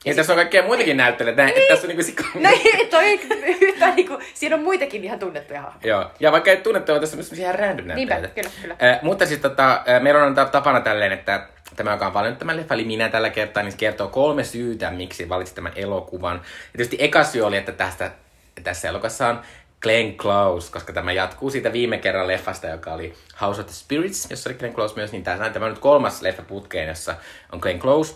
Ja, tässä on kaikkea muitakin näyttelijöitä, niin. tässä on niinku. No toi yhtään niinku, siinä on muitakin ihan tunnettuja hahmoja. Joo, ja vaikka ei tunnettu, tässä on myös ihan random näyttelijöitä. Niinpä, kyllä, kyllä. Äh, mutta siis tota, meillä on ta- tapana tälleen, että tämä, joka on valinnut tämän leffan, eli minä tällä kertaa, niin se kertoo kolme syytä, miksi valitsit tämän elokuvan. Ja tietysti eka syy oli, että tästä, tässä elokuvassa on Glenn Close, koska tämä jatkuu siitä viime kerran leffasta, joka oli House of the Spirits, jossa oli Glenn Close myös, niin tämä on nyt kolmas leffa putkeen, jossa on Glenn Close.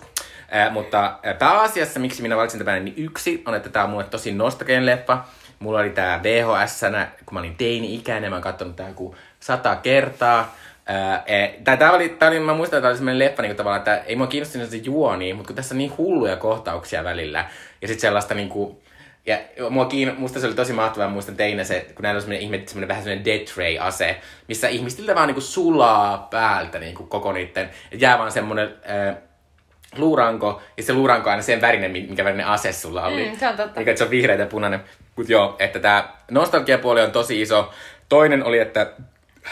Äh, mutta äh, pääasiassa, miksi minä valitsin tämän, niin yksi on, että tämä on mulle tosi nostalginen leffa. Mulla oli tää vhs kun mä olin teini-ikäinen, mä oon katsonut tää joku sata kertaa. Ää, e, tää, oli, tää oli, mä muistan, että tää oli semmonen leffa niin tavallaan, että ei mua kiinnostunut se juoni, mutta kun tässä on niin hulluja kohtauksia välillä. Ja sit sellaista niinku, ja mua kiin, musta se oli tosi mahtavaa, muistan teinä se, kun näillä on semmoinen ihme, semmoinen vähän semmoinen death ray ase, missä ihmistiltä vaan niinku sulaa päältä niinku koko niitten, jää vaan semmoinen äh, luuranko, ja se luuranko on aina sen värinen, minkä värinen ase sulla oli. Mm, se on totta. Eikä, että se on vihreä ja punainen. Mut joo, että tämä nostalgiapuoli on tosi iso. Toinen oli, että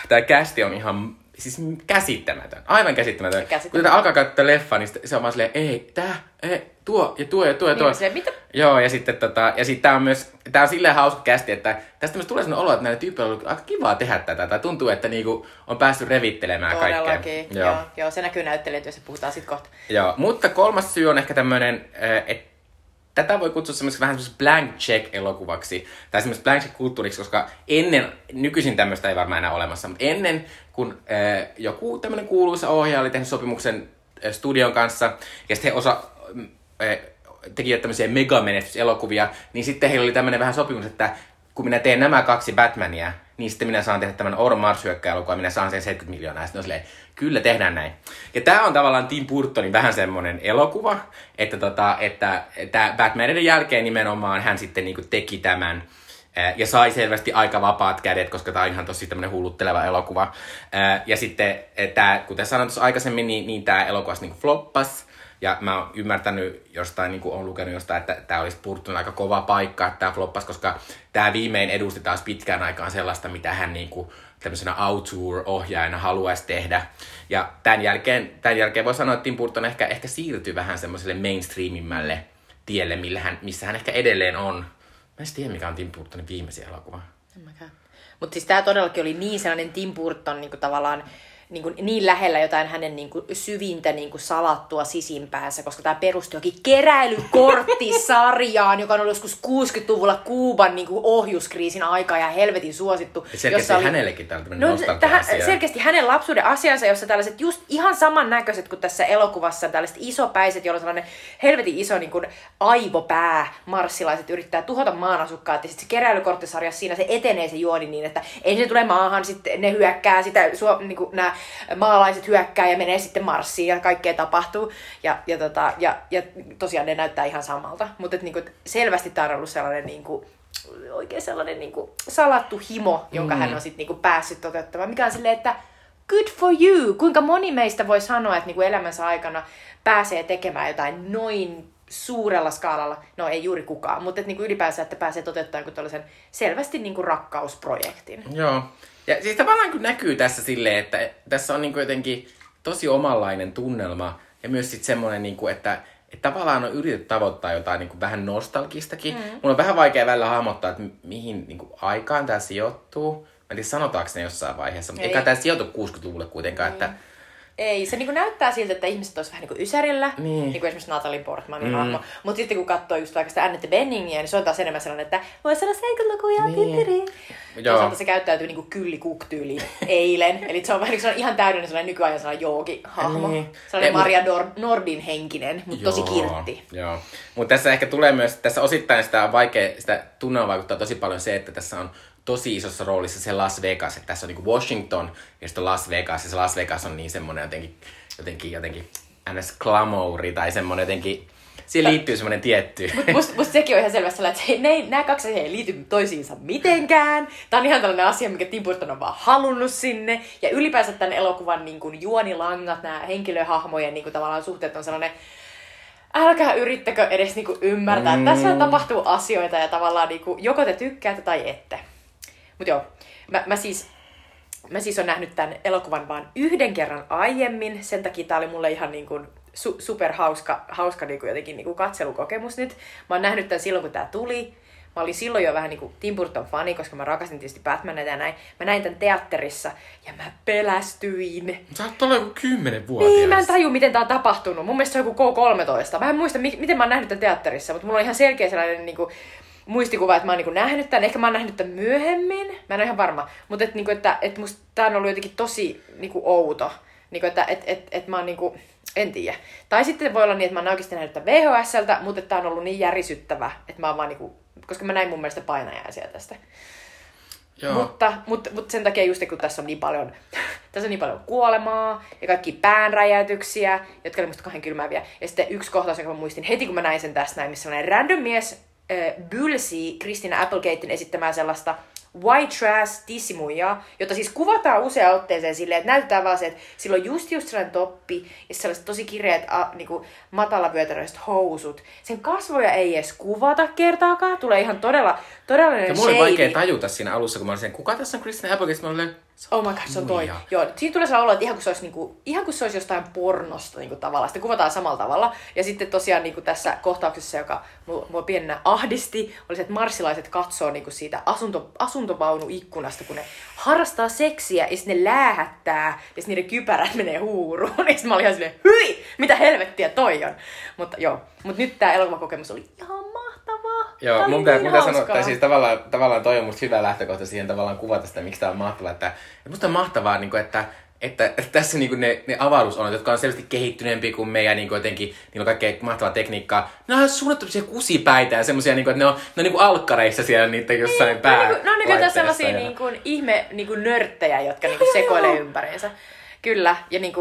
tämä kästi on ihan siis käsittämätön. Aivan käsittämätön. Käsittämätön. Kun tätä alkaa katsoa leffa, niin se on vaan silleen, ei, tää, ei, tuo ja tuo ja tuo ja tuo. Niin, se, mitä? Joo, ja sitten tota, ja sitten tää on myös, tää on silleen hauska kästi, että tästä myös tulee sellainen olo, että näillä tyypeillä on ollut aika kivaa tehdä tätä, tai tuntuu, että niinku on päässyt revittelemään kaikkea. Todellakin. Joo. joo. joo, se näkyy näyttelijöissä, puhutaan sit kohta. Joo, mutta kolmas syy on ehkä tämmöinen, että tätä voi kutsua semmoiseksi vähän semmoiseksi blank check-elokuvaksi, tai semmoiseksi blank check-kulttuuriksi, koska ennen, nykyisin tämmöistä ei varmaan enää olemassa, mutta ennen, kun äh, joku tämmöinen kuuluisa ohjaaja oli tehnyt sopimuksen äh, studion kanssa, ja sitten he osa, äh, tekivät tämmöisiä megamenestyselokuvia, niin sitten heillä oli tämmöinen vähän sopimus, että kun minä teen nämä kaksi Batmania, niin sitten minä saan tehdä tämän Oron mars elokuva minä saan sen 70 miljoonaa. Ja sitten on silleen, kyllä tehdään näin. Ja tämä on tavallaan Tim Burtonin vähän semmoinen elokuva, että, tota, että, että Batmanin jälkeen nimenomaan hän sitten niinku teki tämän ja sai selvästi aika vapaat kädet, koska tämä on ihan tosi tämmöinen hullutteleva elokuva. Ja sitten, tää, kuten sanoin tuossa aikaisemmin, niin, niin tämä elokuva niinku floppas. Ja mä oon ymmärtänyt jostain, niin kuin on lukenut jostain, että tämä olisi Burton aika kova paikka, että tämä floppas, koska tämä viimein edusti taas pitkään aikaan sellaista, mitä hän niin kuin, tämmöisenä auteur-ohjaajana haluaisi tehdä. Ja tämän jälkeen, tämän jälkeen voi sanoa, että Tim Burton ehkä, ehkä siirtyi vähän semmoiselle mainstreamimmälle tielle, millä hän, missä hän ehkä edelleen on. Mä en tiedä, mikä on Tim Burtonin viimeisin elokuva. Mutta siis tämä todellakin oli niin sellainen Tim Burton niin tavallaan niin, kuin, niin lähellä jotain hänen niin kuin, syvintä niin kuin, salattua sisimpäänsä, koska tämä perustui jokin keräilykorttisarjaan, joka on ollut joskus 60-luvulla Kuuban niin kuin, ohjuskriisin aika ja helvetin suosittu. Ja selkeästi oli... hänellekin tämä on no, tähän, selkeästi hänen lapsuuden asiansa, jossa tällaiset just ihan samannäköiset kuin tässä elokuvassa, tällaiset isopäiset, joilla on sellainen helvetin iso niin kuin, aivopää, marssilaiset yrittää tuhota maan asukkaat, ja sitten se keräilykorttisarja siinä se etenee se juoni niin, että ensin tulee maahan, sitten ne hyökkää sitä, niin kuin, nämä maalaiset hyökkää ja menee sitten marssiin ja kaikkea tapahtuu. Ja, ja, tota, ja, ja tosiaan ne näyttää ihan samalta. Mutta niinku, selvästi tämä on ollut sellainen niinku, oikein sellainen niinku, salattu himo, jonka mm. hän on sitten niinku, päässyt toteuttamaan. Mikä on silleen, että good for you! Kuinka moni meistä voi sanoa, että niinku, elämänsä aikana pääsee tekemään jotain noin suurella skaalalla, no ei juuri kukaan, mutta että niinku ylipäänsä, että pääsee toteuttamaan tällaisen selvästi niinku rakkausprojektin. Joo. Ja siis tavallaan kun näkyy tässä silleen, että tässä on niinku jotenkin tosi omanlainen tunnelma ja myös sitten semmoinen, niinku, että, että tavallaan on yritetty tavoittaa jotain niinku vähän nostalgistakin. Mm. Mulla on vähän vaikea välillä hahmottaa, että mihin niinku, aikaan tämä sijoittuu. Mä en tiedä, sanotaanko ne jossain vaiheessa, mutta eikä tämä sijoitu 60-luvulle kuitenkaan, ei. että ei. Se niinku näyttää siltä, että ihmiset olisivat vähän niinku ysärillä, Niin. niin. kuin esimerkiksi Natalie Portmanin Mm. hahmo. Mutta sitten kun katsoo just vaikka sitä Annette Benningia, niin se on taas enemmän sellainen, että voisi olla seikkalukuja, Niin. niin. Joo. Toisaalta se käyttäytyy niinku kylli tyyli eilen. Eli se on vähän niin sellainen ihan täydellinen sellainen nykyajan sellainen joogi-hahmo. Niin. Niin. Sellainen Maria Dor- Nordin henkinen, mutta tosi kirtti. Joo. Mutta tässä ehkä tulee myös, tässä osittain sitä on vaikea, sitä tunnelmaa vaikuttaa tosi paljon se, että tässä on tosi isossa roolissa se Las Vegas, että tässä on niinku Washington ja sitten Las Vegas, ja se Las Vegas on niin semmoinen jotenkin, jotenkin, jotenkin ns. glamouri tai semmoinen jotenkin, siihen liittyy semmoinen tietty. Musta, musta sekin on ihan selvästi sellainen, että hei, ne, nämä kaksi asiaa ei liity toisiinsa mitenkään. Tämä on ihan tällainen asia, mikä Tim Burton on vaan halunnut sinne. Ja ylipäänsä tämän elokuvan niin kuin, juonilangat, nämä henkilöhahmojen niin kuin, tavallaan suhteet on sellainen, älkää yrittäkö edes niin kuin, ymmärtää. Mm. Mm. Tässä tapahtuu asioita ja tavallaan niin kuin, joko te tykkäätte tai ette. Mutta joo, mä, mä siis Mä siis on nähnyt tämän elokuvan vain yhden kerran aiemmin, sen takia tää oli mulle ihan niin kuin su- super hauska, hauska niin kuin jotenkin niin kuin katselukokemus nyt. Mä oon nähnyt tämän silloin, kun tää tuli. Mä olin silloin jo vähän niin kuin Tim Burton fani, koska mä rakastin tietysti Batmaneita ja näin. Mä näin tämän teatterissa ja mä pelästyin. Sä oot olla joku kymmenen vuotias. Niin, mä en taju, miten tää on tapahtunut. Mun mielestä se on joku K13. Mä en muista, mi- miten mä oon nähnyt tämän teatterissa, mutta mulla on ihan selkeä sellainen niin kuin, muistikuva, että mä oon niin kuin, nähnyt tämän. Ehkä mä oon nähnyt tämän myöhemmin. Mä en ole ihan varma. Mutta et, niin kuin, että, että musta tää on ollut jotenkin tosi niin kuin, outo. Niin kuin, että et, et, et mä oon niin kuin, en tiedä. Tai sitten voi olla niin, että mä oon oikeasti nähnyt tämän VHSltä, mutta että tää on ollut niin järisyttävä, että mä oon vaan niin kuin, koska mä näin mun mielestä painajaisia tästä. Joo. Mutta, mutta, mutta sen takia just kun tässä on niin paljon, tässä on niin paljon kuolemaa ja kaikki päänräjäytyksiä, jotka oli musta kahden kylmääviä. Ja sitten yksi kohtaus, jonka mä muistin heti, kun mä näin sen tästä näin, missä sellainen random mies äh, bylsii Kristina Applegatein esittämää sellaista white trash tissimuijaa, jota siis kuvataan useaan otteeseen silleen, että näytetään vaan se, että sillä on just just sellainen toppi ja sellaiset tosi kireät a, niinku, matalavyötäröiset housut. Sen kasvoja ei edes kuvata kertaakaan, tulee ihan todella, todellinen Ja mulla oli vaikea tajuta siinä alussa, kun mä olin sen, kuka tässä on Christina Applegate? Mä olin, Oh my god, se on toi. Muija. Joo, siitä tulee sellainen olo, että ihan kuin se olisi, niinku, ihan kuin se olisi jostain pornosta niinku, tavallaan. Sitä kuvataan samalla tavalla. Ja sitten tosiaan niinku, tässä kohtauksessa, joka mua, mua pienenä ahdisti, oli se, että marsilaiset katsoo niinku, siitä asunto, asuntovaunuikkunasta, kun ne harrastaa seksiä ja sitten ne läähättää ja sitten niiden kypärät menee huuruun. Ja sitten mä olin ihan silleen, hyi, mitä helvettiä toi on. Mutta joo, mutta nyt tämä elokuvakokemus oli ihan mahtavaa. Joo, oli mun pitää, niin pitää sanoa, tai siis tavallaan, tavallaan toi on musta hyvä lähtökohta siihen tavallaan kuvata sitä, miksi tää on mahtavaa. Että, että musta on mahtavaa, niin kuin, että, että, että tässä niin ne, ne avaruusolot, jotka on selvästi kehittyneempiä kuin meidän niin kuin jotenkin, niillä on kaikkea mahtavaa tekniikkaa. Ne on ihan suunnattu semmoisia kusipäitä ja semmoisia, niin kuin, että ne on, ne on niin kuin alkkareissa siellä niitä jossain Ne pää niinku, on niinku jotain laitteissa sellaisia ja- niin kuin, ihme niin kuin nörttejä, jotka niin kuin sekoilee ympäriinsä. Kyllä, ja niin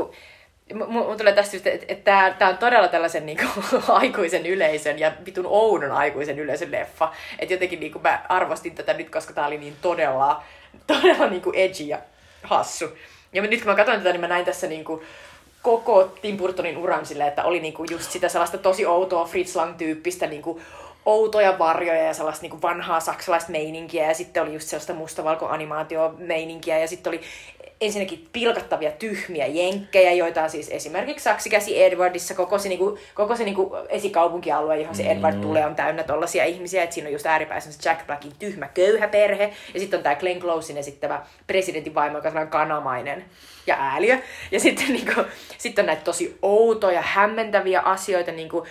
mun tulee tästä just, että tää on todella tällaisen niin kuin, aikuisen yleisön ja vitun oudon aikuisen yleisön leffa. Että jotenkin niin kuin, mä arvostin tätä nyt, koska tää oli niin todella, todella niin kuin edgy ja hassu. Ja nyt kun mä katsoin tätä, niin mä näin tässä niin kuin, koko Tim Burtonin uran silleen, että oli niinku just sitä sellaista tosi outoa Fritz Lang-tyyppistä niinku outoja varjoja ja sellaista niinku vanhaa saksalaista meininkiä ja sitten oli just sellaista mustavalko-animaatio-meininkiä ja sitten oli ensinnäkin pilkattavia tyhmiä jenkkejä, joita on siis esimerkiksi Saksikäsi Edwardissa koko se, niinku, koko se niinku esikaupunkialue, johon se Edward tulee, on täynnä tollaisia ihmisiä, että siinä on just ääripäissä se Jack Blackin tyhmä köyhä perhe. Ja sitten on tämä Glenn Closein esittävä presidentin vaimo, joka on kanamainen ja ääliö. Ja sitten niinku, sit on näitä tosi outoja, hämmentäviä asioita, niinku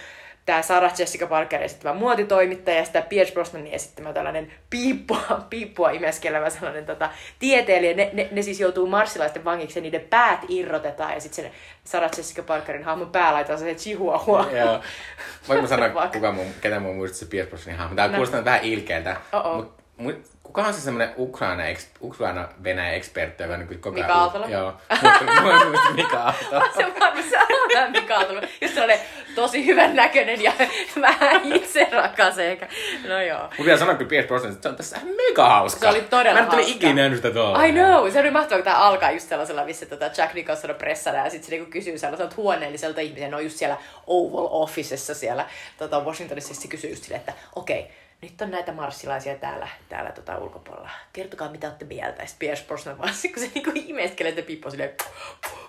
tämä Sarah Jessica Parker esittämä muotitoimittaja ja sitä Pierce Brosnanin esittämä tällainen piippua, piippua imeskelevä sellainen tota, tieteilijä. Ne, ne, ne, siis joutuu marssilaisten vangiksi ja niiden päät irrotetaan ja sitten sen Sarah Jessica Parkerin hahmon pää laitetaan se chihuahua. Joo. Voinko mä sanoa, kuka mun, ketä mun muistat se Pierce Brosnanin hahmo? Tää No. kuulostaa vähän ilkeältä. Oh-oh. Kuka on se semmonen Ukraina, Ukraina Venäjä ekspertti, joka on niin koko ajan... Mika Aaltola? Joo. Mulla muistin Mika Aaltola. Se on on vähän Mika Aaltola. Just sellainen tosi hyvän näköinen ja vähän itse rakas ehkä. No joo. Mun pitää sanoa kyllä Brosnan, että se on tässä mega hauska. Se oli todella Mä en hauska. ikinä nähnyt sitä tuolla. I know, se oli mahtavaa, kun tämä alkaa just sellaisella, missä tota Jack Nicholson on pressana ja sitten se niinku kysyy sellaiselta huoneelliselta ihmiseltä, ne on just siellä Oval Officessa siellä tota Washingtonissa, se kysyy just silleen, että okei, okay, nyt on näitä marssilaisia täällä, täällä tota ulkopuolella. Kertokaa, mitä olette mieltä. Sitten Pierce Brosnan vaan, kun se niinku imeskelee, että Pippo silleen,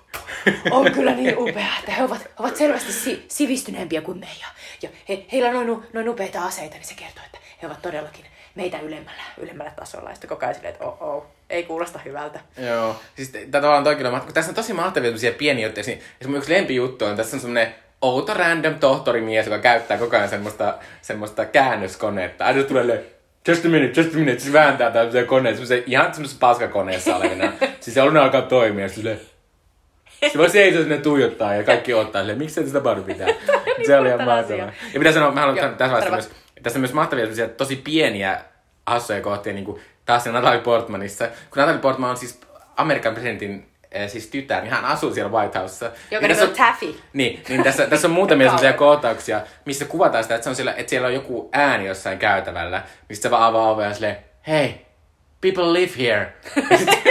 on kyllä niin upea, että he ovat, ovat selvästi si- sivistyneempiä kuin me. Ja, ja he, heillä on noin, noin upeita aseita, niin se kertoo, että he ovat todellakin meitä ylemmällä, ylemmällä tasolla. Ja sitten koko ajan silleen, että oh, oh, ei kuulosta hyvältä. Joo, siis t- tavallaan toikin on, kun tässä on tosi mahtavia pieniä juttuja. Ja mun yksi lempijuttu on, tässä on semmoinen outo random tohtorimies, joka käyttää koko ajan semmoista, semmoista käännöskonetta. Aina tulee le, just a minute, just a minute, se vääntää tämmöisiä koneita, semmoisia ihan semmoisessa paskakoneessa olevina. siis se on alkaa toimia, silleen, se voi seisoo sinne tuijottaa ja kaikki ottaa silleen, miksi se sitä pari pitää. Niin se oli ihan mahtavaa. Ja pitää sanoa, mä haluan Joo, tässä vaiheessa myös, tässä on myös mahtavia tosi pieniä hassuja kohtia, niin kuin taas Natalie Portmanissa. Kun Natalie Portman on siis Amerikan presidentin siis tytär, niin hän asuu siellä White Housessa. Joka Niin on Taffy. Niin, niin tässä, tässä on muutamia sellaisia kohtauksia, missä kuvataan sitä, että, se on siellä, että siellä on joku ääni jossain käytävällä, mistä se vaan avaa ovea ja silleen, hey, people live here.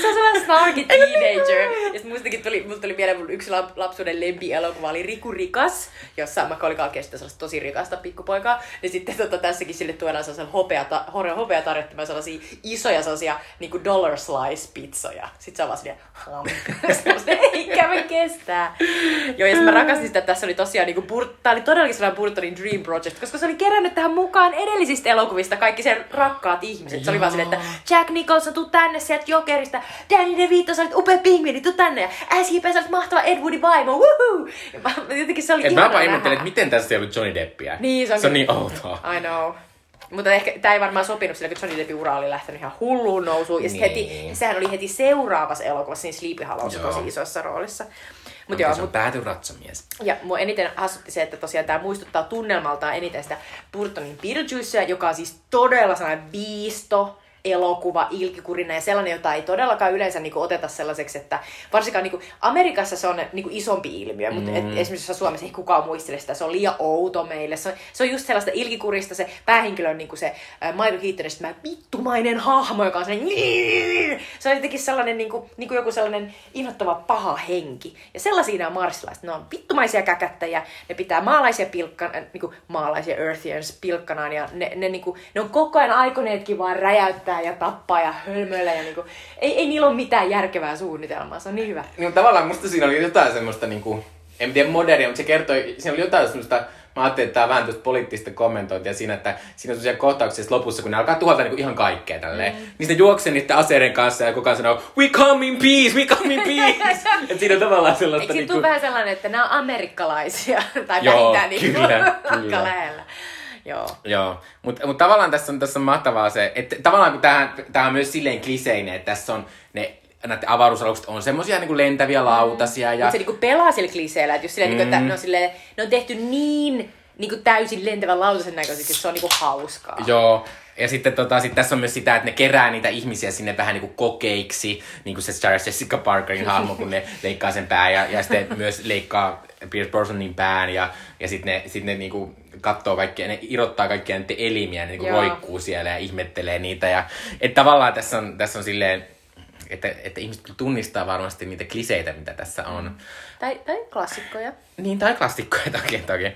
Se on sellainen snarky teenager. Ja sitten muistakin tuli, musta tuli mieleen mun yksi lap- lapsuuden lempielokuva oli Riku Rikas, jossa Macaulay Culkin sitten sellaista tosi rikasta pikkupoikaa. Ja sitten tota, tässäkin sille tuodaan sellaisen hopeata, hopea tarjottamaan sellaisia isoja sellaisia niinku dollar slice pizzoja. Sitten se on vaan silleen. Semmoista, eikä me kestää. Joo, ja mä rakastin sitä, että tässä oli tosiaan niinku, Bur- tää oli todellakin sellainen Burtonin Dream Project, koska se oli kerännyt tähän mukaan edellisistä elokuvista kaikki sen rakkaat ihmiset. Se oli vaan silleen, että Jack Nicholson, tuu tänne sieltä Jokerista. Danny DeVito, sä olit upea pingviini, tuu tänne. Ja SJP, sä olit mahtava Ed Woodin vaimo, woohoo! Ja mä, jotenkin se oli Et mä vaan ihmettelen, että miten tässä ei ollut Johnny Deppia. Niin, se on se on niin outoa. I know. Mutta ehkä tämä ei varmaan sopinut sillä, kun Johnny Deppin ura oli lähtenyt ihan hulluun nousuun. Ja Niin. heti, sehän oli heti seuraavassa elokuvassa, niin Sleepy Hollows Joo. tosi isossa roolissa. Mutta Mutta joo, se on mut, pääty ratsamies. ja mua eniten hassutti se, että tosiaan tämä muistuttaa tunnelmaltaan eniten sitä Burtonin Beetlejuicea, joka on siis todella sellainen viisto, elokuva, ilkikurinen ja sellainen, jota ei todellakaan yleensä niin oteta sellaiseksi, että varsinkaan niin Amerikassa se on niin isompi ilmiö, mutta et, esimerkiksi Suomessa ei kukaan muistele sitä, se on liian outo meille. Se on, se on just sellaista ilkikurista, se päähenkilö on niin se äh, Michael Keatonista tämä vittumainen hahmo, joka on sellainen, se on jotenkin sellainen niin kuin, niin kuin joku sellainen inhottava paha henki. Ja sellaisia nämä marsilaiset, ne on vittumaisia käkättäjiä, ne pitää maalaisia pilkkan, äh, niin kuin maalaisia earthians pilkkanaan ja ne, ne, niin kuin, ne on koko ajan aikoneetkin vaan räjäyttää ja tappaa ja hölmöillä ja niin kuin, ei, ei niillä ole mitään järkevää suunnitelmaa, se on niin hyvä. Niin tavallaan musta siinä oli jotain semmoista niinku, en tiedä modernia, mutta se kertoi, siinä oli jotain semmoista, mä ajattelin, että tää on vähän tuosta poliittista kommentointia siinä, että siinä on semmoisia kohtauksia lopussa, kun ne alkaa tuhota niinku ihan kaikkea tälleen. Mm. Niin se juoksee niiden aseiden kanssa ja kukaan sanoo, we come in peace, we come in peace. Et siinä on tavallaan sellaista Eikö siitä niinku... tule vähän sellainen, että nämä on amerikkalaisia? tai Joo, vähintään niin kyllä, aika kyllä. lähellä. Joo. Joo, mutta mut tavallaan tässä on, tässä on mahtavaa se, että tavallaan kun tämähän, tämähän on myös silleen kliseinen, että tässä on ne näiden avaruusalukset on semmosia niinku lentäviä lautasia ja Mutta se niinku pelaa sillä kliseellä, että jos silleen, mm. niinku, että Mm. ne on, silleen, ne on tehty niin niinku täysin lentävän lautasen näköisiksi, että se on niinku hauskaa. Joo. Ja sitten tota, sit tässä on myös sitä, että ne kerää niitä ihmisiä sinne vähän niinku kokeiksi, niin kuin se Sarah Jessica Parkerin hahmo, kun ne leikkaa sen pää ja, ja sitten myös leikkaa Pierce Brosnanin pään ja, ja sitten ne, sit ne niinku katsoo kaikkia, ne irrottaa kaikkia niiden elimiä, ne niinku Joo. roikkuu siellä ja ihmettelee niitä. Ja, että tavallaan tässä on, tässä on silleen, että, että ihmiset tunnistaa varmasti niitä kliseitä, mitä tässä on. Tai, tai klassikkoja. Niin, tai klassikkoja toki, toki.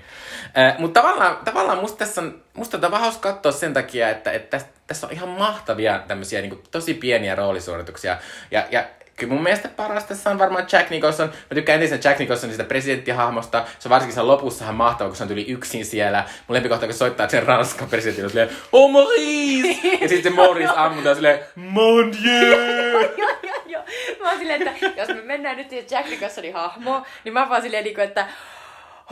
Äh, Mutta tavallaan, tavallaan musta tässä on, musta tätä on vähän hauska katsoa sen takia, että, että tässä, on ihan mahtavia tämmöisiä niin tosi pieniä roolisuorituksia. Ja, ja kyllä mun mielestä paras tässä on varmaan Jack Nicholson. Mä tykkään ensin Jack Nicholsonin sitä presidenttihahmosta. Se on varsinkin sen lopussa ihan mahtava, kun se on yli yksin siellä. Mun lempikohta, kun soittaa sen Ranskan presidentin, silleen, oh Maurice! ja sitten se Maurice ammutaan silleen, mon dieu! Mä oon silleen, että jos me mennään nyt siihen Jack Nicholsonin hahmoon, niin mä oon vaan silleen, niinku, että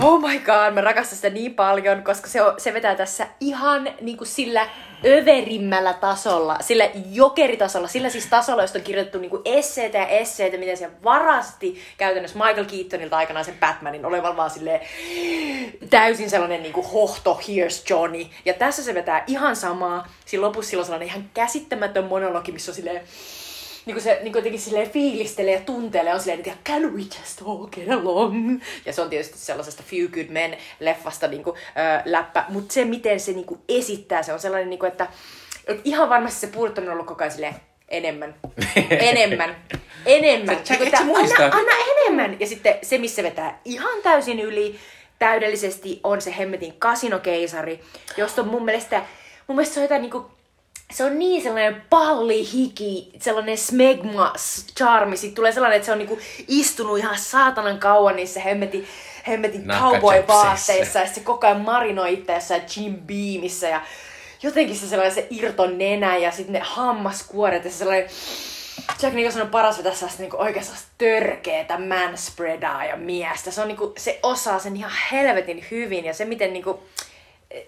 oh my god, mä rakastan sitä niin paljon, koska se, on, se vetää tässä ihan niinku sillä överimmällä tasolla, sillä jokeritasolla, sillä siis tasolla, josta on kirjoitettu niinku esseitä ja esseitä, miten se varasti käytännössä Michael Keatonilta aikanaan sen Batmanin olevan vaan silleen täysin sellainen niinku hohto, here's Johnny. Ja tässä se vetää ihan samaa. Siinä lopussa sillä on sellainen ihan käsittämätön monologi, missä on silleen niin kuin se niin kuin jotenkin silleen fiilistelee ja tuntelee, on silleen, että can we just all get along? Ja se on tietysti sellaisesta Few Good Men leffasta niin kuin, äh, läppä, mutta se miten se niin kuin esittää, se on sellainen, niin kuin, että, että ihan varmasti se Burton on ollut koko ajan silleen, enemmän, enemmän, enemmän. Sä- Niin et sä muista? anna, anna enemmän. Ja sitten se, missä vetää ihan täysin yli täydellisesti, on se hemmetin kasinokeisari, josta on mun mielestä, mun mielestä se on jotain niinku se on niin sellainen pallihiki, sellainen smegma charmi. Sitten tulee sellainen, että se on niinku istunut ihan saatanan kauan niissä hemmetin, hemmetin cowboy-vaatteissa. Ja se koko ajan marinoi itse jossain Jim Beamissä. Ja jotenkin se sellainen se irton nenä ja sitten ne hammaskuoret ja se sellainen Jack Nicholson on paras vetää sellaista niinku sellaista törkeetä manspreadaa ja miestä. Se, on niinku, se osaa sen ihan helvetin hyvin ja se miten niinku,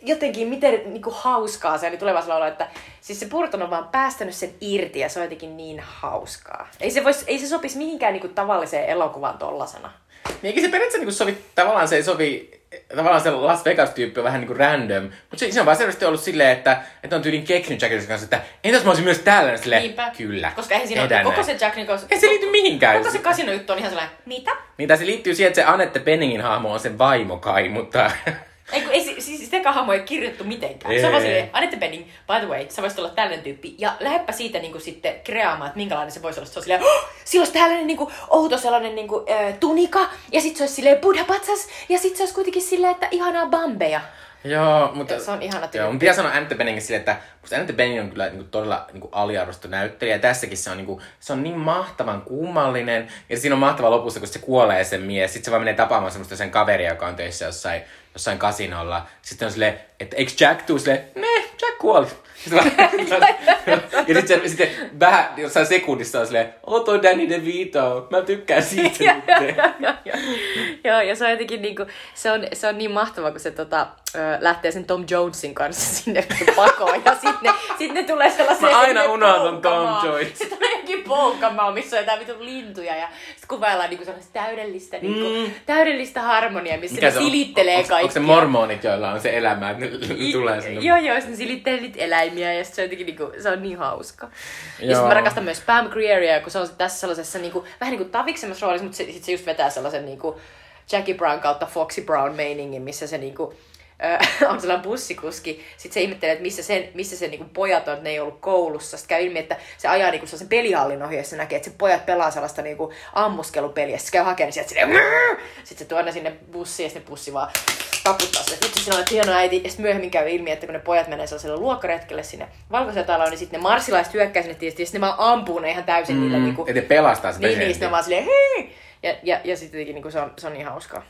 jotenkin miten niinku hauskaa se oli tulevaisuudella olla, että siis se Burton on vaan päästänyt sen irti ja se on jotenkin niin hauskaa. Ei se, vois, ei se sopisi mihinkään niinku tavalliseen elokuvaan tollasena. Niin eikä se periaatteessa niinku sovi, tavallaan se ei sovi, tavallaan se Las Vegas-tyyppi on vähän niinku random, mutta se, se on vaan selvästi ollut silleen, että, että on tyylin keksinyt Jack Nicholson kanssa, että entäs mä olisin myös täällä, silleen, Niinpä. kyllä, Koska eihän siinä ole, koko se Jack Nicholson... Ei se liity mihinkään. Koko se kasino juttu on ihan sellainen, mitä? Niin, tai se liittyy siihen, että se Annette Benningin hahmo on sen vaimo kai, mutta... Ei, kun ei, si- siis sitä hahmo ei kirjoittu mitenkään. Ei. Se on vaan silleen, Annette Benning, by the way, sä voisit olla tällainen tyyppi. Ja lähdepä siitä niin kuin, sitten kreaamaan, että minkälainen se voisi olla. Se on silleen, oh, sillä olisi tällainen niin kuin, outo sellainen niin kuin, äh, tunika. Ja sitten se olisi silleen buddha-patsas. Ja sitten se olisi kuitenkin silleen, että ihanaa bambeja. Joo, mutta... Se on ihana Joo, tyyppi. mun pitää sanoa Annette Bening sille, että musta Annette Bening on kyllä niinku todella niinku aliarvostettu näyttelijä. Ja tässäkin se on, niinku, se on niin mahtavan kummallinen. Ja siinä on mahtava lopussa, kun se kuolee sen mies. Sitten se vaan menee tapaamaan semmoista sen kaveria, joka on töissä jossain, jossain kasinolla. Sitten on silleen, että eikö Jack tuu silleen, ne, Jack kuoli. Sitten ja sitten se sitten vähän jossain sekunnissa on silleen, oh toi Danny DeVito, mä tykkään siitä Joo, nyt. joo, ja se on jotenkin niinku, se on, se on niin mahtavaa, kun se tota, lähtee sen Tom Jonesin kanssa sinne pakoon. Ja sitten ne, sit ne tulee sellaiseen... Mä aina unohdan Tom. Jones. Sitten tulee jokin poukkamaa, missä on jotain vitun lintuja. Ja sitten kuvaillaan niinku sellaista täydellistä, niinku, Mm. täydellistä harmoniaa, missä Mikä ne on? silittelee kaikkia. Onko se mormonit, joilla on se elämä, että ne tulee sinne? Joo, joo, ne silittelee niitä eläimiä ja sit se jotenkin niinku, se on niin hauska. Ja Joo. sitten mä rakastan myös Pam Grieria, kun se on tässä sellaisessa niinku, vähän niinku taviksemmassa roolissa, mutta se, sit se just vetää sellaisen niinku Jackie Brown kautta Foxy Brown meiningin, missä se niinku, on sellainen bussikuski. Sitten se ihmettelee, että missä, sen, missä se niinku pojat on, että ne ei ollut koulussa. Sitten käy ilmi, että se ajaa niinku sellaisen pelihallin ohi, ja se näkee, että se pojat pelaa sellaista niinku ammuskelupeliä. Sitten se käy hakemaan sieltä silleen, "Mrrr!" sitten se tuo ne sinne bussiin, ja sitten bussi vaan taputtaa sitä. Vitsi, sinä olet hieno äiti. Ja sitten myöhemmin käy ilmi, että kun ne pojat menee sellaiselle luokkaretkelle sinne valkoiselle taloon, niin sitten ne marsilaiset hyökkää sinne tietysti, ja sitten ne vaan ampuu ne ihan täysin mm, niillä niinku, Että pelastaa sitä niin, niin, ne vaan silleen, hei! Ja, ja, ja sitten jotenkin niinku, se, on, se on niin hauskaa.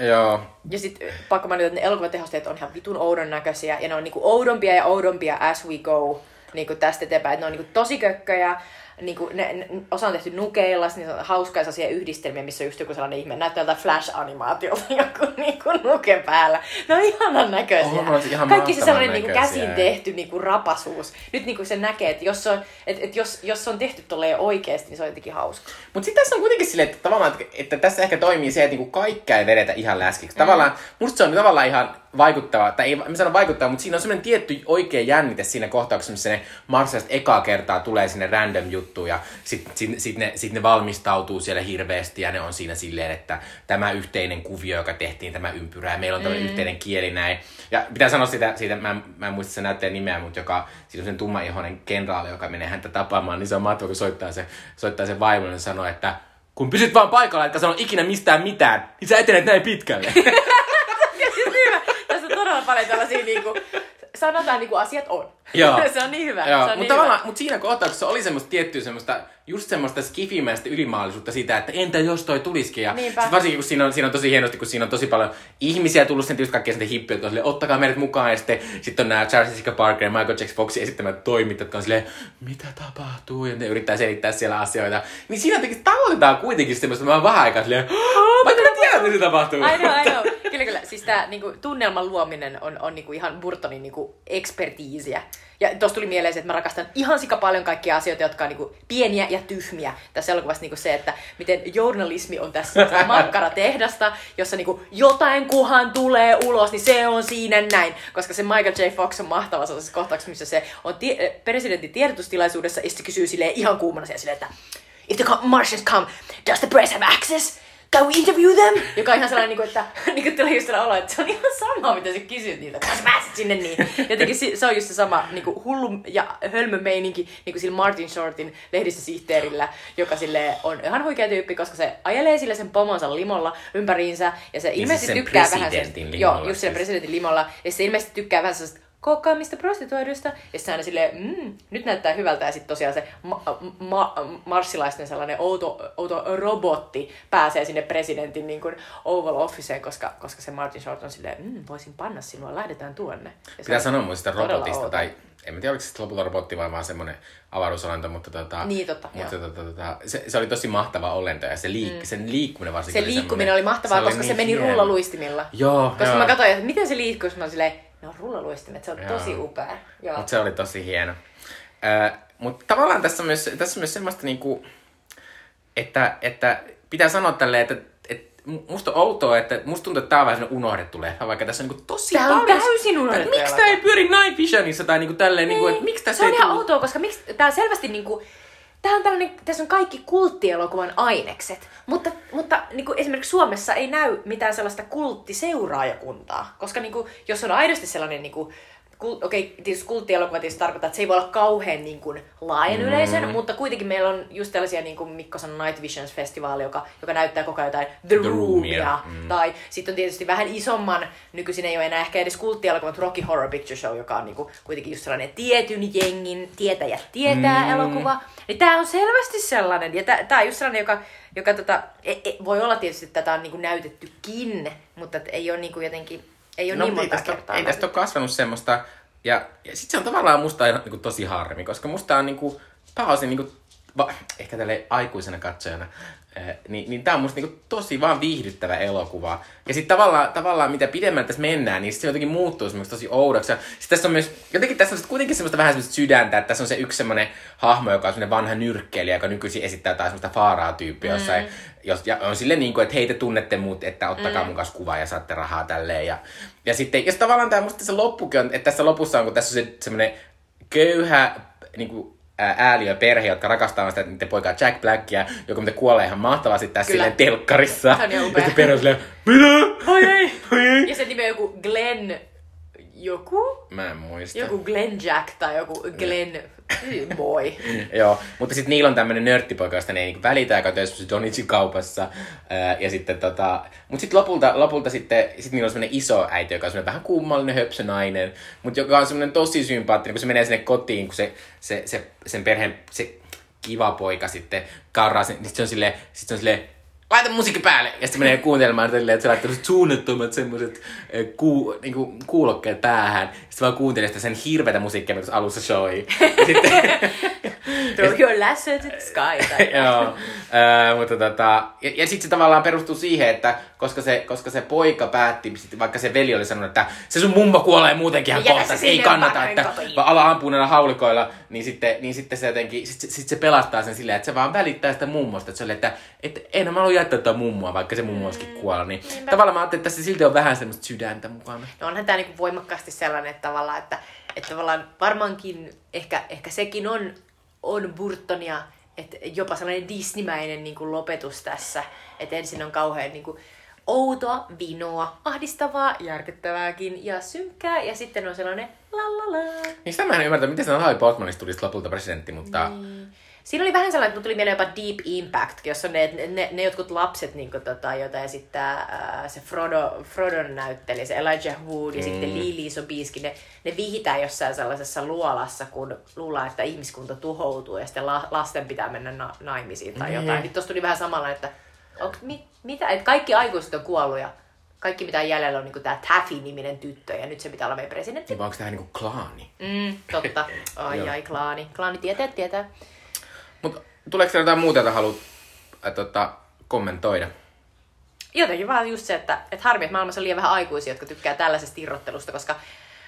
Joo. Ja sitten pakko mainita, että ne elokuvatehosteet on ihan vitun oudon näköisiä, ja ne on niinku oudompia ja oudompia as we go niinku tästä eteenpäin. Et ne on niinku tosi kökköjä, niinku, ne, ne, osa on tehty nukeilla, niissä on hauskoja sellaisia yhdistelmiä, missä on just joku sellainen ihme, näyttää jotain flash-animaatiolta joku niinku nuke päällä. Ne on ihanan näköisiä. On, ihan Kaikki se sellainen niinku näköisiä. käsin tehty niinku rapasuus. Nyt niinku se näkee, että jos, se on, et, et jos, jos se on tehty tolleen oikeasti, niin se on jotenkin hauska. Mutta sitten tässä on kuitenkin silleen, että tavallaan, että, että tässä ehkä toimii se, että niinku kaikkea ei vedetä ihan läskiksi. Tavallaan, musta se on tavallaan ihan vaikuttava, tai ei mä sanon vaikuttava, mutta siinä on semmoinen tietty oikea jännite siinä kohtauksessa, missä ne marsalaiset ekaa kertaa tulee sinne random juttuun ja sitten sit, sit ne, sit ne valmistautuu siellä hirveästi ja ne on siinä silleen, että tämä yhteinen kuvio, joka tehtiin, tämä ympyrä ja meillä on tämmöinen yhteinen kieli näin. Ja pitää sanoa sitä, siitä mä, mä en muista sen näyttäjän nimeä, mutta joka, siinä on sen tummaihoinen kenraali, joka menee häntä tapaamaan, niin se on mahtavaa, kun soittaa se, soittaa sen vaimolle ja sanoo, että kun pysyt vaan paikalla, etkä sano ikinä mistään mitään, niin sä etenet näin pitkälle. Siis hyvä. Tässä on todella paljon tällaisia niinku, sanotaan niinku asiat on. Joo. se on niin hyvä. Joo, mutta niin tavallaan, hyvä. mut siinä kohtauksessa oli semmoista tiettyä semmoista, just semmoista skifimäistä ylimaallisuutta siitä, että entä jos toi tulisikin. Ja sit varsinkin kun siinä on, siinä on tosi hienosti, kun siinä on tosi paljon ihmisiä tullut sen just kaikkia sitten hippiä, jotka on silleen, ottakaa meidät mukaan. Ja sitten sit on nämä Charles Jessica Parker ja Michael J. Foxin esittämät toimit, jotka on silleen, mitä tapahtuu? Ja ne yrittää selittää siellä asioita. Niin siinä jotenkin tavoitetaan kuitenkin semmoista vaan vähän aikaa silleen, vaikka mä tiedän, se tapahtuu. I know, Tää niinku, tunnelman luominen on, on niinku ihan Burtonin niinku, ekspertiisiä. Ja tosta tuli mieleen se, että mä rakastan ihan sika paljon kaikkia asioita, jotka on niinku, pieniä ja tyhmiä. Tässä elokuvassa niinku se, että miten journalismi on tässä sellaista makkaratehdasta, jossa niinku, jotain kuhan tulee ulos, niin se on siinä näin. Koska se Michael J. Fox on mahtava sellaisessa kohtauksessa, missä se on tie- eh, presidentin tiedotustilaisuudessa ja se kysyy silleen ihan kuumana siellä silleen, että If the Martians come, does the press have access? Can we interview them? Joka on ihan sellainen, niin kuin, että niin kuin tulee just sellainen olo, että se on ihan sama, mitä sä kysyt niiltä, että sä pääset sinne niin. Jotenkin si- se on just se sama niin kuin hullu ja hölmö meininki niin kuin sillä Martin Shortin lehdistösihteerillä, joka sille on ihan huikea tyyppi, koska se ajelee sille sen pomonsa limolla ympäriinsä ja se ilmeisesti sen tykkää vähän presidentin sen, limolla Joo, just sen siis. presidentin limolla ja se ilmeisesti tykkää vähän sellaista kookkaamista prostituoiduista. Ja sitten aina silleen, mm, nyt näyttää hyvältä. Ja sitten tosiaan se ma- ma- marssilaisten sellainen outo, outo robotti pääsee sinne presidentin niin kuin Oval Officeen, koska, koska se Martin Short on silleen, mm, voisin panna sinua, lähdetään tuonne. Ja se Pitää sanoa muista robotista, outo. tai en mä tiedä oliko se lopulta robotti vai vaan semmoinen avaruusolento, mutta, tota, Niin, totta, mutta tota, tota, se, se, oli tosi mahtava olento ja se liik, mm. sen liikkuminen varsinkin Se oli liikkuminen oli mahtavaa, koska oli se niin meni hieno. rullaluistimilla. Joo, Koska joo. mä katsoin, että miten se liikkuu, mä silleen, ne on rullaluistimet, se on Joo. tosi upea. Joo. Mutta se oli tosi hieno. Äh, mutta tavallaan tässä on myös, tässä on myös semmoista niinku, että, että pitää sanoa tälleen, että, että musta on outoa, että musta tuntuu, että tää on vähän unohdettu leffa, vaikka tässä on niinku tosi Tää on paljon... täysin unohdettu Miksi tää ei pyöri Night Visionissa tai niinku tälleen, niinku, että miksi tässä se on ei ihan tullut- outoa, koska miksi, tää selvästi niinku, tää on tällainen, tässä on kaikki kulttielokuvan ainekset, mutta, mutta niinku esimerkiksi Suomessa ei näy mitään sellaista kulttiseuraajakuntaa, koska niinku, jos on aidosti sellainen niinku, kul, okei, tietysti kulttielokuva tietysti tarkoittaa, että se ei voi olla kauhean niin kuin, laajan mm. yleisön, mutta kuitenkin meillä on just tällaisia, niin kuin Mikko sanoi, Night Visions festivaali, joka, joka näyttää koko ajan jotain The, The Roomia, mm. tai sitten on tietysti vähän isomman, nykyisin ei ole enää ehkä edes kulttielokuva, mutta Rocky Horror Picture Show, joka on niinku kuitenkin just sellainen tietyn jengin tietäjät tietää mm. elokuva. Niin tää on selvästi sellainen, ja tää on just sellainen, joka, joka tota, e, e, voi olla tietysti, että tätä on niinku näytettykin, mutta ei ole niinku jotenkin, ei ole No, niin mutta ei monta tästä, kertaa. ei tästä ole kasvanut semmoista. Ja, ja sit se on tavallaan musta niin tosi harmi, koska musta on niinku, pääosin niinku, va, ehkä tälle aikuisena katsojana, niin, niin tää on musta niinku tosi vaan viihdyttävä elokuva. Ja sitten tavallaan, tavallaan mitä pidemmälle tässä mennään, niin se jotenkin muuttuu semmoista tosi oudoksi. Ja sit tässä on myös, jotenkin tässä on kuitenkin semmoista vähän semmoista sydäntä, että tässä on se yksi semmoinen hahmo, joka on semmoinen vanha nyrkkeilijä, joka nykyisin esittää jotain semmoista faaraa tyyppiä mm. jossain, jos, ja on silleen niin kuin, että hei te tunnette mut, että ottakaa mm. mun kanssa kuva ja saatte rahaa tälleen. Ja, ja sitten, sit tavallaan tämä musta se loppukin on, että tässä lopussa on, kun tässä on se semmoinen köyhä, niin kuin, ääliö perhe, jotka rakastaa sitä niiden poikaa Jack Blackia, joka mitä kuolee ihan mahtavasti tässä Kyllä. silleen telkkarissa. Se on niin ja upea. sitten perhe on silleen, mitä? Oi ei! Ja sen nimi on joku Glenn... Joku? Mä en muista. Joku Glenn Jack tai joku Glenn Boy. Joo, mutta sitten niillä on tämmönen nörttipoika, josta ne ei niinku välitä, joka töissä Donitsin kaupassa. Ja sitten tota, mut sitten lopulta, lopulta sitten, sit niillä on semmonen iso äiti, joka on semmonen vähän kummallinen höpsönainen, mutta joka on semmonen tosi sympaattinen, kun se menee sinne kotiin, kun se, se, se sen perheen, se kiva poika sitten karraa niin sit se on silleen, sit se on silleen, laita musiikki päälle! Ja sitten menee kuuntelemaan silleen, että se laittaa sellaiset suunnattomat semmoiset eh, kuu, niinku, kuulokkeet päähän. Sitten vaan kuuntelee sitä sen hirveätä musiikkia, mitä alussa soi. Ja sitten, Throw your lasso to the sky. Tai... Joo, mutta tota, ja, ja sitten se tavallaan perustuu siihen, että koska se, koska se poika päätti, sit vaikka se veli oli sanonut, että se sun mummo kuolee muutenkin ihan kohta, ei kannata, että vaan ala ampuu näillä haulikoilla, niin sitten, niin sitten se jotenkin, sit, se- sit se pelastaa sen silleen, että se vaan välittää sitä mummosta, että se oli, että et, en mä halua jättää tätä mummoa, vaikka se mummo olisikin kuollut, niin tavallaan mä ajattelin, että tässä silti on vähän semmoista sydäntä mukana. No onhan tämä niinku voimakkaasti sellainen, että tavallaan, että, että tavallaan varmaankin ehkä, ehkä sekin on, on Burtonia, että jopa sellainen Disneymäinen niinku lopetus tässä. Että ensin on kauhean niinku outoa, vinoa, ahdistavaa, järkyttävääkin ja synkkää. Ja sitten on sellainen la la la. Niin sitä mä en ymmärtä, miten se Natalie Portmanista tulisi lopulta presidentti, mutta... Niin. Siinä oli vähän sellainen, että tuli mieleen jopa Deep Impact, jossa on ne, ne, ne jotkut lapset, niin kuin, tota, joita esittää ää, se Frodo, Frodon näytteli, se Elijah Wood ja mm. sitten Lily Sobieski, ne, ne vihitään jossain sellaisessa luolassa, kun luullaan, että ihmiskunta tuhoutuu ja sitten la, lasten pitää mennä na, naimisiin tai jotain. Mm. Nyt tuossa tuli vähän samalla, että onko, mit, mitä, että kaikki aikuiset on kuollut ja kaikki mitä on jäljellä on niin tämä Taffy-niminen tyttö ja nyt se pitää olla meidän presidentti. Niin onko tämä niinku klaani? Mm, totta. Ai ai, klaani. Klaani tietää, tietää. Tuleeko siellä jotain muuta, jota haluat äh, tota, kommentoida? jotenkin vaan just se, että, että harmi, että maailmassa on liian vähän aikuisia, jotka tykkää tällaisesta irrottelusta, koska,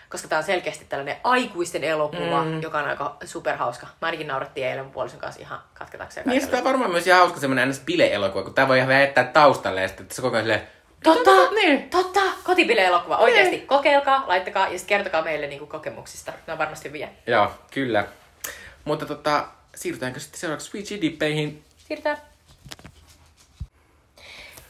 koska tämä on selkeästi tällainen aikuisten elokuva, mm. joka on aika superhauska. Mä ainakin naurattiin eilen mun puolison kanssa ihan katketakseen. Niin, sitä on varmaan myös ihan hauska semmoinen ns. bile-elokuva, kun tää voi ihan jättää taustalle ja sitten se koko ajan silleen, Totta, Niin. totta, kotipile-elokuva. Oikeasti, kokeilkaa, laittakaa ja sitten kertokaa meille niinku kokemuksista. Ne on varmasti hyviä. Joo, kyllä. Mutta tota, siirrytäänkö sitten seuraavaksi Sweet Chili-dippeihin? Siirrytään.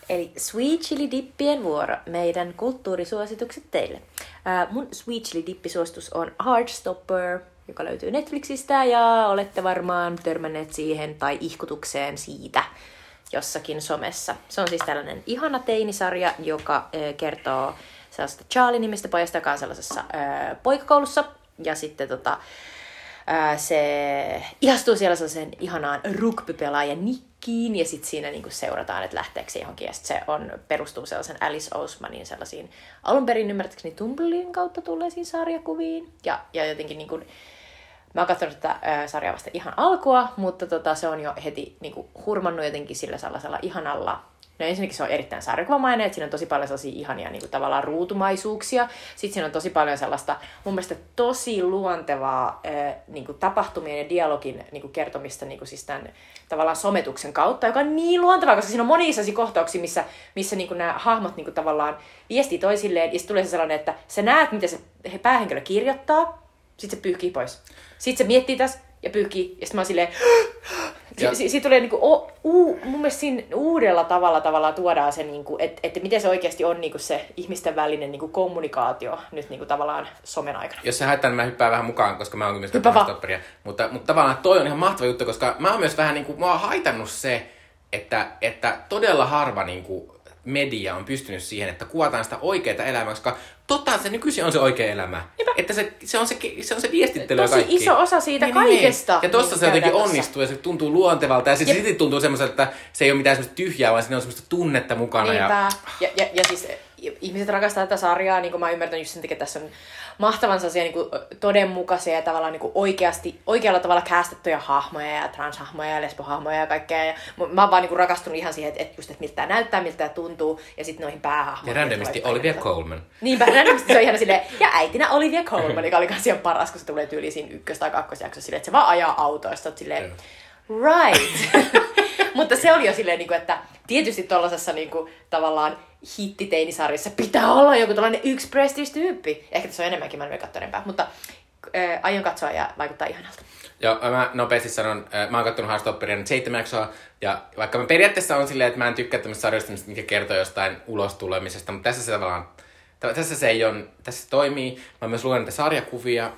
Eli Sweet Chili Dippien vuoro, meidän kulttuurisuositukset teille. Ää, mun Sweet Chili Dippisuositus on Heartstopper, joka löytyy Netflixistä ja olette varmaan törmänneet siihen tai ihkutukseen siitä jossakin somessa. Se on siis tällainen ihana teinisarja, joka eh, kertoo sellaista Charlie-nimistä pojasta, joka on sellaisessa ää, poikakoulussa. Ja sitten tota, ää, se ihastuu siellä sellaisen ihanaan rugbypelaajan Nikkiin, ja sitten siinä niinku seurataan, että lähteekö se johonkin. Ja sit se on, perustuu sellaisen Alice Osmanin sellaisiin alun perin ymmärtääkseni Tumblrin kautta tulleisiin sarjakuviin. Ja, ja jotenkin niinku, Mä oon katsonut tätä ää, sarjaa vasta ihan alkua, mutta tota, se on jo heti niinku, hurmannut jotenkin sillä sellaisella ihanalla No ensinnäkin se on erittäin sarjakuvamainen, että siinä on tosi paljon sellaisia ihania niin kuin, tavallaan ruutumaisuuksia. Sitten siinä on tosi paljon sellaista mun mielestä tosi luontevaa niin kuin, tapahtumien ja dialogin niin kuin, kertomista niin kuin, siis tämän tavallaan sometuksen kautta, joka on niin luontevaa, koska siinä on monia sellaisia kohtauksia, missä, missä niin kuin, nämä hahmot niin kuin, tavallaan viestii toisilleen, ja sitten tulee se sellainen, että sä näet, miten se päähenkilö kirjoittaa, sitten se pyyhkii pois. Sitten se miettii tässä ja pyyhkii, ja sitten mä oon silleen, ja... Si- siitä tulee niinku, o, u, mun mielestä siinä uudella tavalla tavalla tuodaan se, niinku, että et miten se oikeasti on niinku se ihmisten välinen niinku kommunikaatio nyt niinku tavallaan somen aikana. Jos sä haittaa, niin mä hyppään vähän mukaan, koska mä oon myös stopperia. Mutta, mutta tavallaan toi on ihan mahtava juttu, koska mä oon myös vähän niinku, mä oon haitannut se, että, että todella harva niinku, media on pystynyt siihen, että kuvataan sitä oikeaa elämää, koska totta se nykyisin on se oikea elämä. Niinpä. Että se, se, on se, se on se viestittely Tosi kaikki. iso osa siitä niin, niin, niin. kaikesta. Niin. Ja tossa niin, se jotenkin onnistuu ja se tuntuu luontevalta. Ja sitten sit tuntuu semmoiselta, että se ei ole mitään semmoista tyhjää, vaan siinä on semmoista tunnetta mukana. Niinpä. Ja... Ja, ja, ja siis ihmiset rakastaa tätä sarjaa, niin kuin mä ymmärtänyt just sen takia, että tässä on mahtavan sellaisia niin kuin, todenmukaisia ja tavallaan niin kuin oikeasti, oikealla tavalla kästettyjä hahmoja ja transhahmoja ja lesbohahmoja ja kaikkea. Ja mä oon vaan niin kuin, rakastunut ihan siihen, että, että just, että miltä tämä näyttää, miltä tämä tuntuu ja sitten noihin päähahmoihin. Ja randomisti Olivia Colman. Niinpä, randomisti se on ihan silleen, ja äitinä Olivia Colman, joka oli kans ihan paras, kun se tulee tyyliin siinä ykkös- tai kakkosjaksossa silleen, että se vaan ajaa autoista, silleen, right. Mutta se oli jo silleen, niin kuin, että tietysti tuollaisessa niin kuin, tavallaan hittiteinisarjassa pitää olla joku tällainen yksi prestige-tyyppi. Ehkä tässä on enemmänkin, mä en vielä mutta ää, aion katsoa ja vaikuttaa ihanalta. Joo, mä nopeasti sanon, mä oon katsonut Heartstopperia nyt seitsemän jaksoa, ja vaikka mä periaatteessa on silleen, että mä en tykkää tämmöistä sarjoista, mikä kertoo jostain ulos tulemisesta, mutta tässä se tavallaan, tässä se ei on, tässä se toimii. Mä myös lukenut sarjakuvia,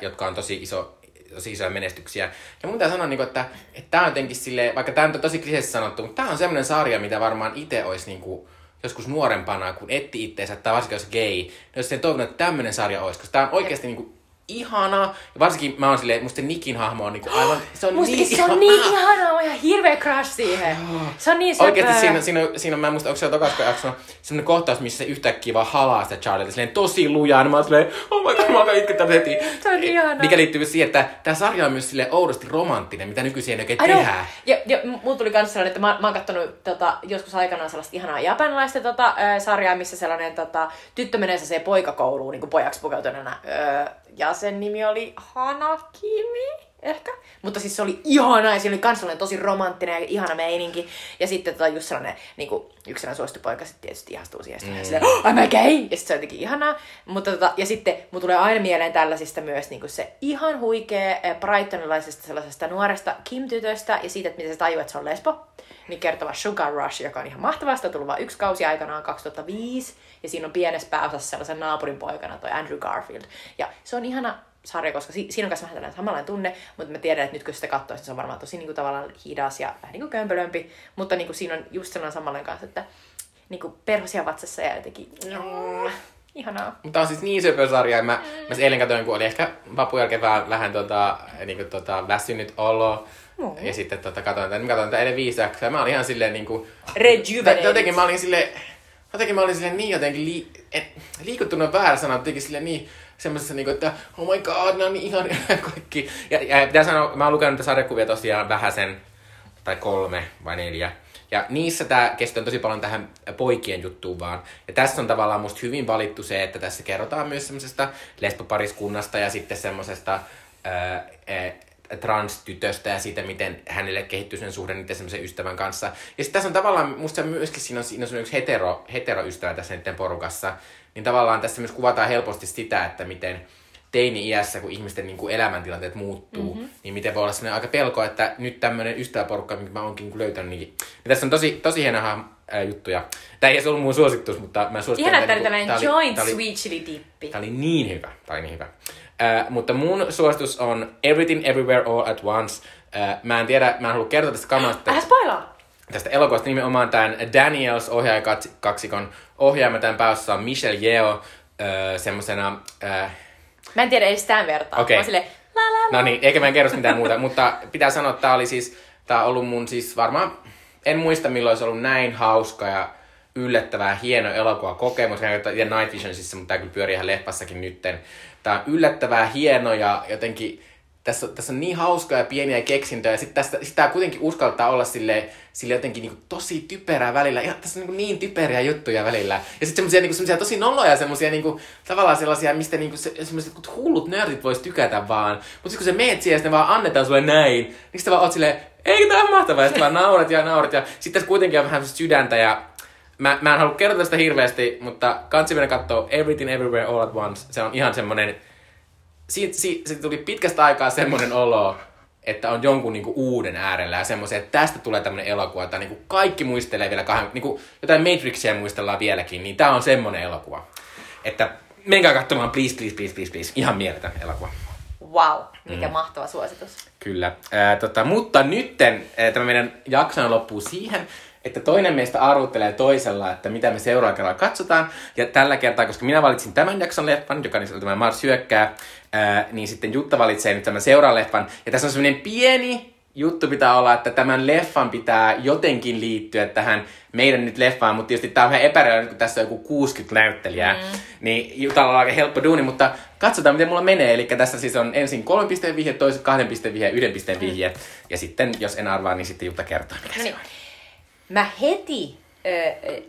jotka on tosi iso tosi isoja menestyksiä. Ja mun pitää sanoa, niin kuin, että, että tämä on jotenkin silleen, vaikka tämä on tosi kliseisesti sanottu, mutta tämä on semmoinen sarja, mitä varmaan itse olisi niin kuin, joskus nuorempana, kun etti itteensä, tai varsinkin jos gay, niin jos sen toivonut, että tämmöinen sarja olisi, koska tämä on oikeasti niin kuin, ihana. Ja varsinkin mä oon silleen, musta Nikin hahmo on niinku aivan, se on Mustakin niin se on niin ihana, mä oon ihan hirveä crush siihen. Se on niin söpöä. Oikeesti siinä, siinä, siinä, mä en muista, onko se tokasko jakso, semmonen kohtaus, missä se yhtäkkiä vaan halaa sitä Charlie, silleen tosi lujaa, niin mä oon silleen, oh my god, mä oon itketä heti. Se on ihana. Mikä liittyy siihen, että tää sarja on myös sille oudosti romanttinen, mitä nykyisin ei oikein tehdä. Ja, ja mulla tuli kans sellainen, että mä, mä oon kattonut tota, joskus aikanaan sellaista ihanaa japanilaista tota, äh, sarjaa, missä sellainen tota, tyttö menee se poikakouluun niin kuin pojaksi pukeutuneena. Äh, ja sen nimi oli Hanakimi, ehkä. Mutta siis se oli ihana ja siinä oli kans tosi romanttinen ja ihana meininki. Ja sitten tota just sellainen niin kuin, yksinään suosittu poika sitten tietysti ihastuu siihen. Mm. Silleen, oh, I'm gay! Ja sitten se on jotenkin ihanaa. Mutta tota, ja sitten mun tulee aina mieleen tällaisista myös niin kuin se ihan huikea eh, Brightonilaisesta sellaisesta nuoresta Kim-tytöstä ja siitä, että miten se tajuu, että se on lesbo. Niin kertova Sugar Rush, joka on ihan mahtavasta, tullut vain yksi kausi aikanaan 2005 ja siinä on pienessä pääosassa sellaisen naapurin poikana toi Andrew Garfield. Ja se on ihana sarja, koska si- siinä on myös vähän tällainen samanlainen tunne, mutta mä tiedän, että nyt kun sitä katsoo, niin se on varmaan tosi niin kuin, tavallaan hidas ja vähän niin kuin kömpelömpi, mutta niin kuin, siinä on just sellainen samanlainen kanssa, että niin kuin perhosia vatsassa ja jotenkin... No, ihanaa. Mutta on siis niin söpö sarja. Mä, mm. mä eilen katsoin, kun oli ehkä vapun jälkeen vähän, vähän tota, niin kuin, tota, väsynyt olo. Mm. Ja sitten tota, katsoin, että mä katsoin tätä eilen viisi jaksoa. Mä olin ihan silleen niin kuin... Rejuvenated. Jotenkin mä olin silleen jotenkin mä olin silleen niin jotenkin lii, et, liikuttunut väärä sana, jotenkin silleen niin semmoisessa niinku, että oh my god, ne on niin ihan kaikki. Ja, ja pitää sanoa, mä oon lukenut niitä sarjakuvia tosiaan vähän sen, tai kolme vai neljä. Ja niissä tämä keskittyy tosi paljon tähän poikien juttuun vaan. Ja tässä on tavallaan musta hyvin valittu se, että tässä kerrotaan myös semmoisesta lesbopariskunnasta ja sitten semmoisesta transtytöstä ja siitä, miten hänelle kehittyy sen suhde niiden semmoisen ystävän kanssa. Ja sitten tässä on tavallaan, musta myöskin siinä on, siinä on yksi hetero, heteroystävä tässä niiden porukassa, niin tavallaan tässä myös kuvataan helposti sitä, että miten teini-iässä, kun ihmisten niin kuin elämäntilanteet muuttuu, mm-hmm. niin miten voi olla sellainen aika pelko, että nyt tämmöinen ystäväporukka, minkä mä oonkin löytänyt, niin, niin tässä on tosi, tosi hienoja äh, juttuja. Tämä ei edes ollut mun suositus, mutta mä suosittelen. Ihan, että niin tällainen joint sweet chili dippi. Tämä oli niin hyvä, tämä oli niin hyvä. Uh, mutta mun suositus on Everything Everywhere All at Once. Uh, mä en tiedä, mä en halua kertoa tästä kamasta. Älä spoilaa! Tästä elokuvasta nimenomaan tämän Daniels ohjaajakaksikon ohjaama tämän pääosassa on Michelle Yeoh öö, semmosena... Öö, Mä en tiedä edes tämän vertaa. Okei. Mä silleen, la la la. No niin, eikä mä en kerro mitään muuta, mutta pitää sanoa, että tää oli siis, tää on ollut mun siis varmaan, en muista milloin se on ollut näin hauska ja yllättävää hieno elokuva kokemus, ja Night Visionsissa, mutta tää kyllä pyörii ihan leffassakin nytten. Tää on yllättävää hieno ja jotenkin, tässä, tässä on niin hauskaa ja pieniä keksintöjä, ja sitten tästä, sit tää kuitenkin uskaltaa olla sille, sille jotenkin niinku tosi typerää välillä, ihan tässä on niinku niin typeriä juttuja välillä. Ja sitten semmosia, niinku, semmosia tosi noloja, semmosia niinku, tavallaan sellaisia, mistä niinku, se, semmoiset hullut nördit vois tykätä vaan. Mutta sitten kun sä meet siihen ja ne vaan annetaan sulle näin, niin sitten vaan oot silleen, eikö tää on mahtavaa, ja sitten vaan naurat ja naurat. Ja sitten tässä kuitenkin on vähän sydäntä ja Mä, mä en halua kertoa sitä hirveästi, mutta kansi mennä kattoo Everything Everywhere All at Once. Se on ihan semmonen... Siitä, siitä, siitä tuli pitkästä aikaa semmonen olo, että on jonkun niinku uuden äärellä ja semmoisen, että tästä tulee tämmönen elokuva, että niinku kaikki muistelee vielä kahden, niinku jotain Matrixia muistellaan vieläkin, niin tää on semmonen elokuva. Että menkää katsomaan, please, please, please, please, please. Ihan mieletön elokuva. Wow, mikä Mm. mahtava suositus. Kyllä. Ää, tota, mutta nytten ää, tämä meidän jakson loppuu siihen, että toinen meistä arvuttelee toisella, että mitä me seuraavalla kerralla katsotaan. Ja tällä kertaa, koska minä valitsin tämän jakson leffan, joka on tämä Mars hyökkää, ää, niin sitten Jutta valitsee nyt tämän seuraavan leffan. Ja tässä on semmoinen pieni juttu pitää olla, että tämän leffan pitää jotenkin liittyä tähän meidän nyt leffaan, mutta tietysti tämä on vähän epäreilä, kun tässä on joku 60 näyttelijää, mm. niin Jutalla on aika helppo duuni, mutta katsotaan miten mulla menee. Eli tässä siis on ensin kolmen pisteen vihje, toiset kahden pisteen vihje, yhden pisteen vihje, ja sitten jos en arvaa, niin sitten Jutta kertoo, mikä se Niin. on. Mä heti ö, ö,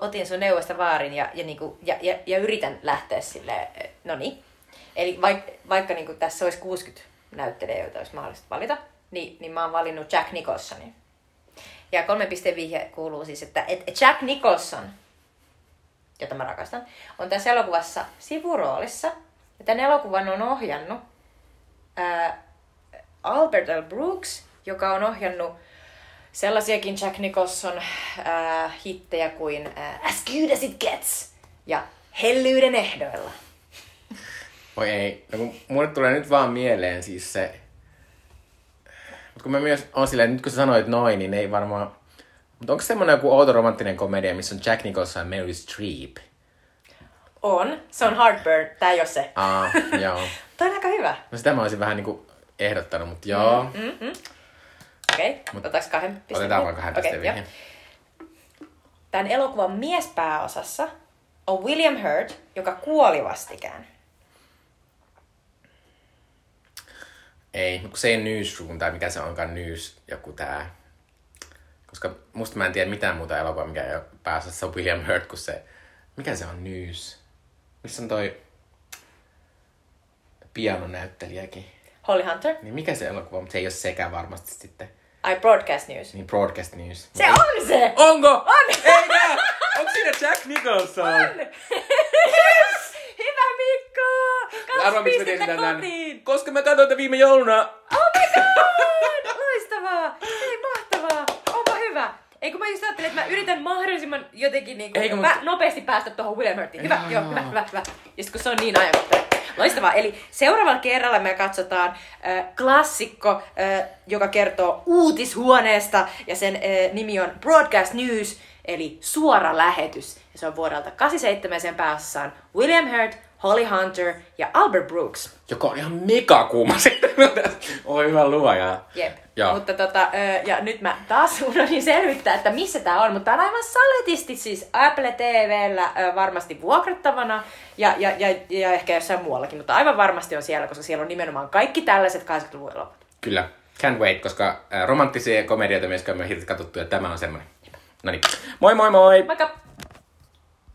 otin sun neuvosta vaarin ja, ja, niinku, ja, ja, ja yritän lähteä silleen, ö, no niin. Eli vaik, vaikka niinku tässä olisi 60 näyttelijää, joita olisi mahdollista valita, niin, niin mä oon valinnut Jack Nicholsonin. Ja kolme pisteen vihje kuuluu siis, että et Jack Nicholson, jota mä rakastan, on tässä elokuvassa sivuroolissa. Ja tämän elokuvan on ohjannut ää, Albert L. Brooks, joka on ohjannut sellaisiakin Jack Nicholson äh, hittejä kuin äh, As Good As It Gets ja Hellyyden ehdoilla. Voi ei. No kun mulle tulee nyt vaan mieleen siis se... Mutta kun mä myös on silleen, nyt kun sä sanoit noin, niin ei varmaan... Mutta onko semmoinen joku outo romanttinen komedia, missä on Jack Nicholson ja Meryl Streep? On. Se on Heartburn. Tää ei ole se. Aa, joo. Toi on aika hyvä. No sitä mä olisin vähän niinku ehdottanut, mutta joo. Mm, Mm-hmm. Okei, okay. Otaks kahden pisteen? Otetaan vaan kahden pisteen joo. Tämän elokuvan miespääosassa on William Hurt, joka kuoli vastikään. Ei, kun se ei Newsroom tai mikä se onkaan News, joku tää. Koska musta mä en tiedä mitään muuta elokuvaa, mikä ei ole pääosassa on William Hurt, kuin se... Mikä se on News? Missä on toi pianonäyttelijäkin? Holly Hunter. Niin mikä se elokuva on, mutta se ei ole sekään varmasti sitten. I Broadcast News. Niin Broadcast News. Se on se! Onko? On! Eikä! Onko siinä Jack Nicholson? On! Yes! Hyvä Mikko! Kaksi Arvaa, miksi mä pistettä kotiin! Koska mä katsoin viime jouluna. Oh my god! Loistavaa! Ei mahtavaa! Onpa hyvä! Ei kun mä just ajattelin, että mä yritän mahdollisimman jotenkin niinku Eikö, pä- mutta- nopeasti päästä tuohon William Hurtiin. Hyvä, Joo. joo, hyvä, hyvä, hyvä. Ja sit kun se on niin ajankohtainen. Loistavaa. Eli seuraavalla kerralla me katsotaan äh, klassikko, äh, joka kertoo uutishuoneesta ja sen äh, nimi on Broadcast News, eli suora lähetys. Ja se on vuodelta 87 ja sen William Hurt, Holly Hunter ja Albert Brooks. Joka on ihan mega kuuma sitten. Oi hyvä luoja. Jep. Joo. Mutta tota, ja nyt mä taas unohdin selvittää, että missä tää on, mutta tää on aivan saletisti siis Apple TVllä varmasti vuokrattavana ja, ja, ja, ja ehkä jossain muuallakin, mutta aivan varmasti on siellä, koska siellä on nimenomaan kaikki tällaiset 80-luvun elokuvat. Kyllä. Can't wait, koska romanttisia komedioita myös me on hirveästi katsottu ja tämä on semmoinen. No niin. Moi moi moi! Moikka!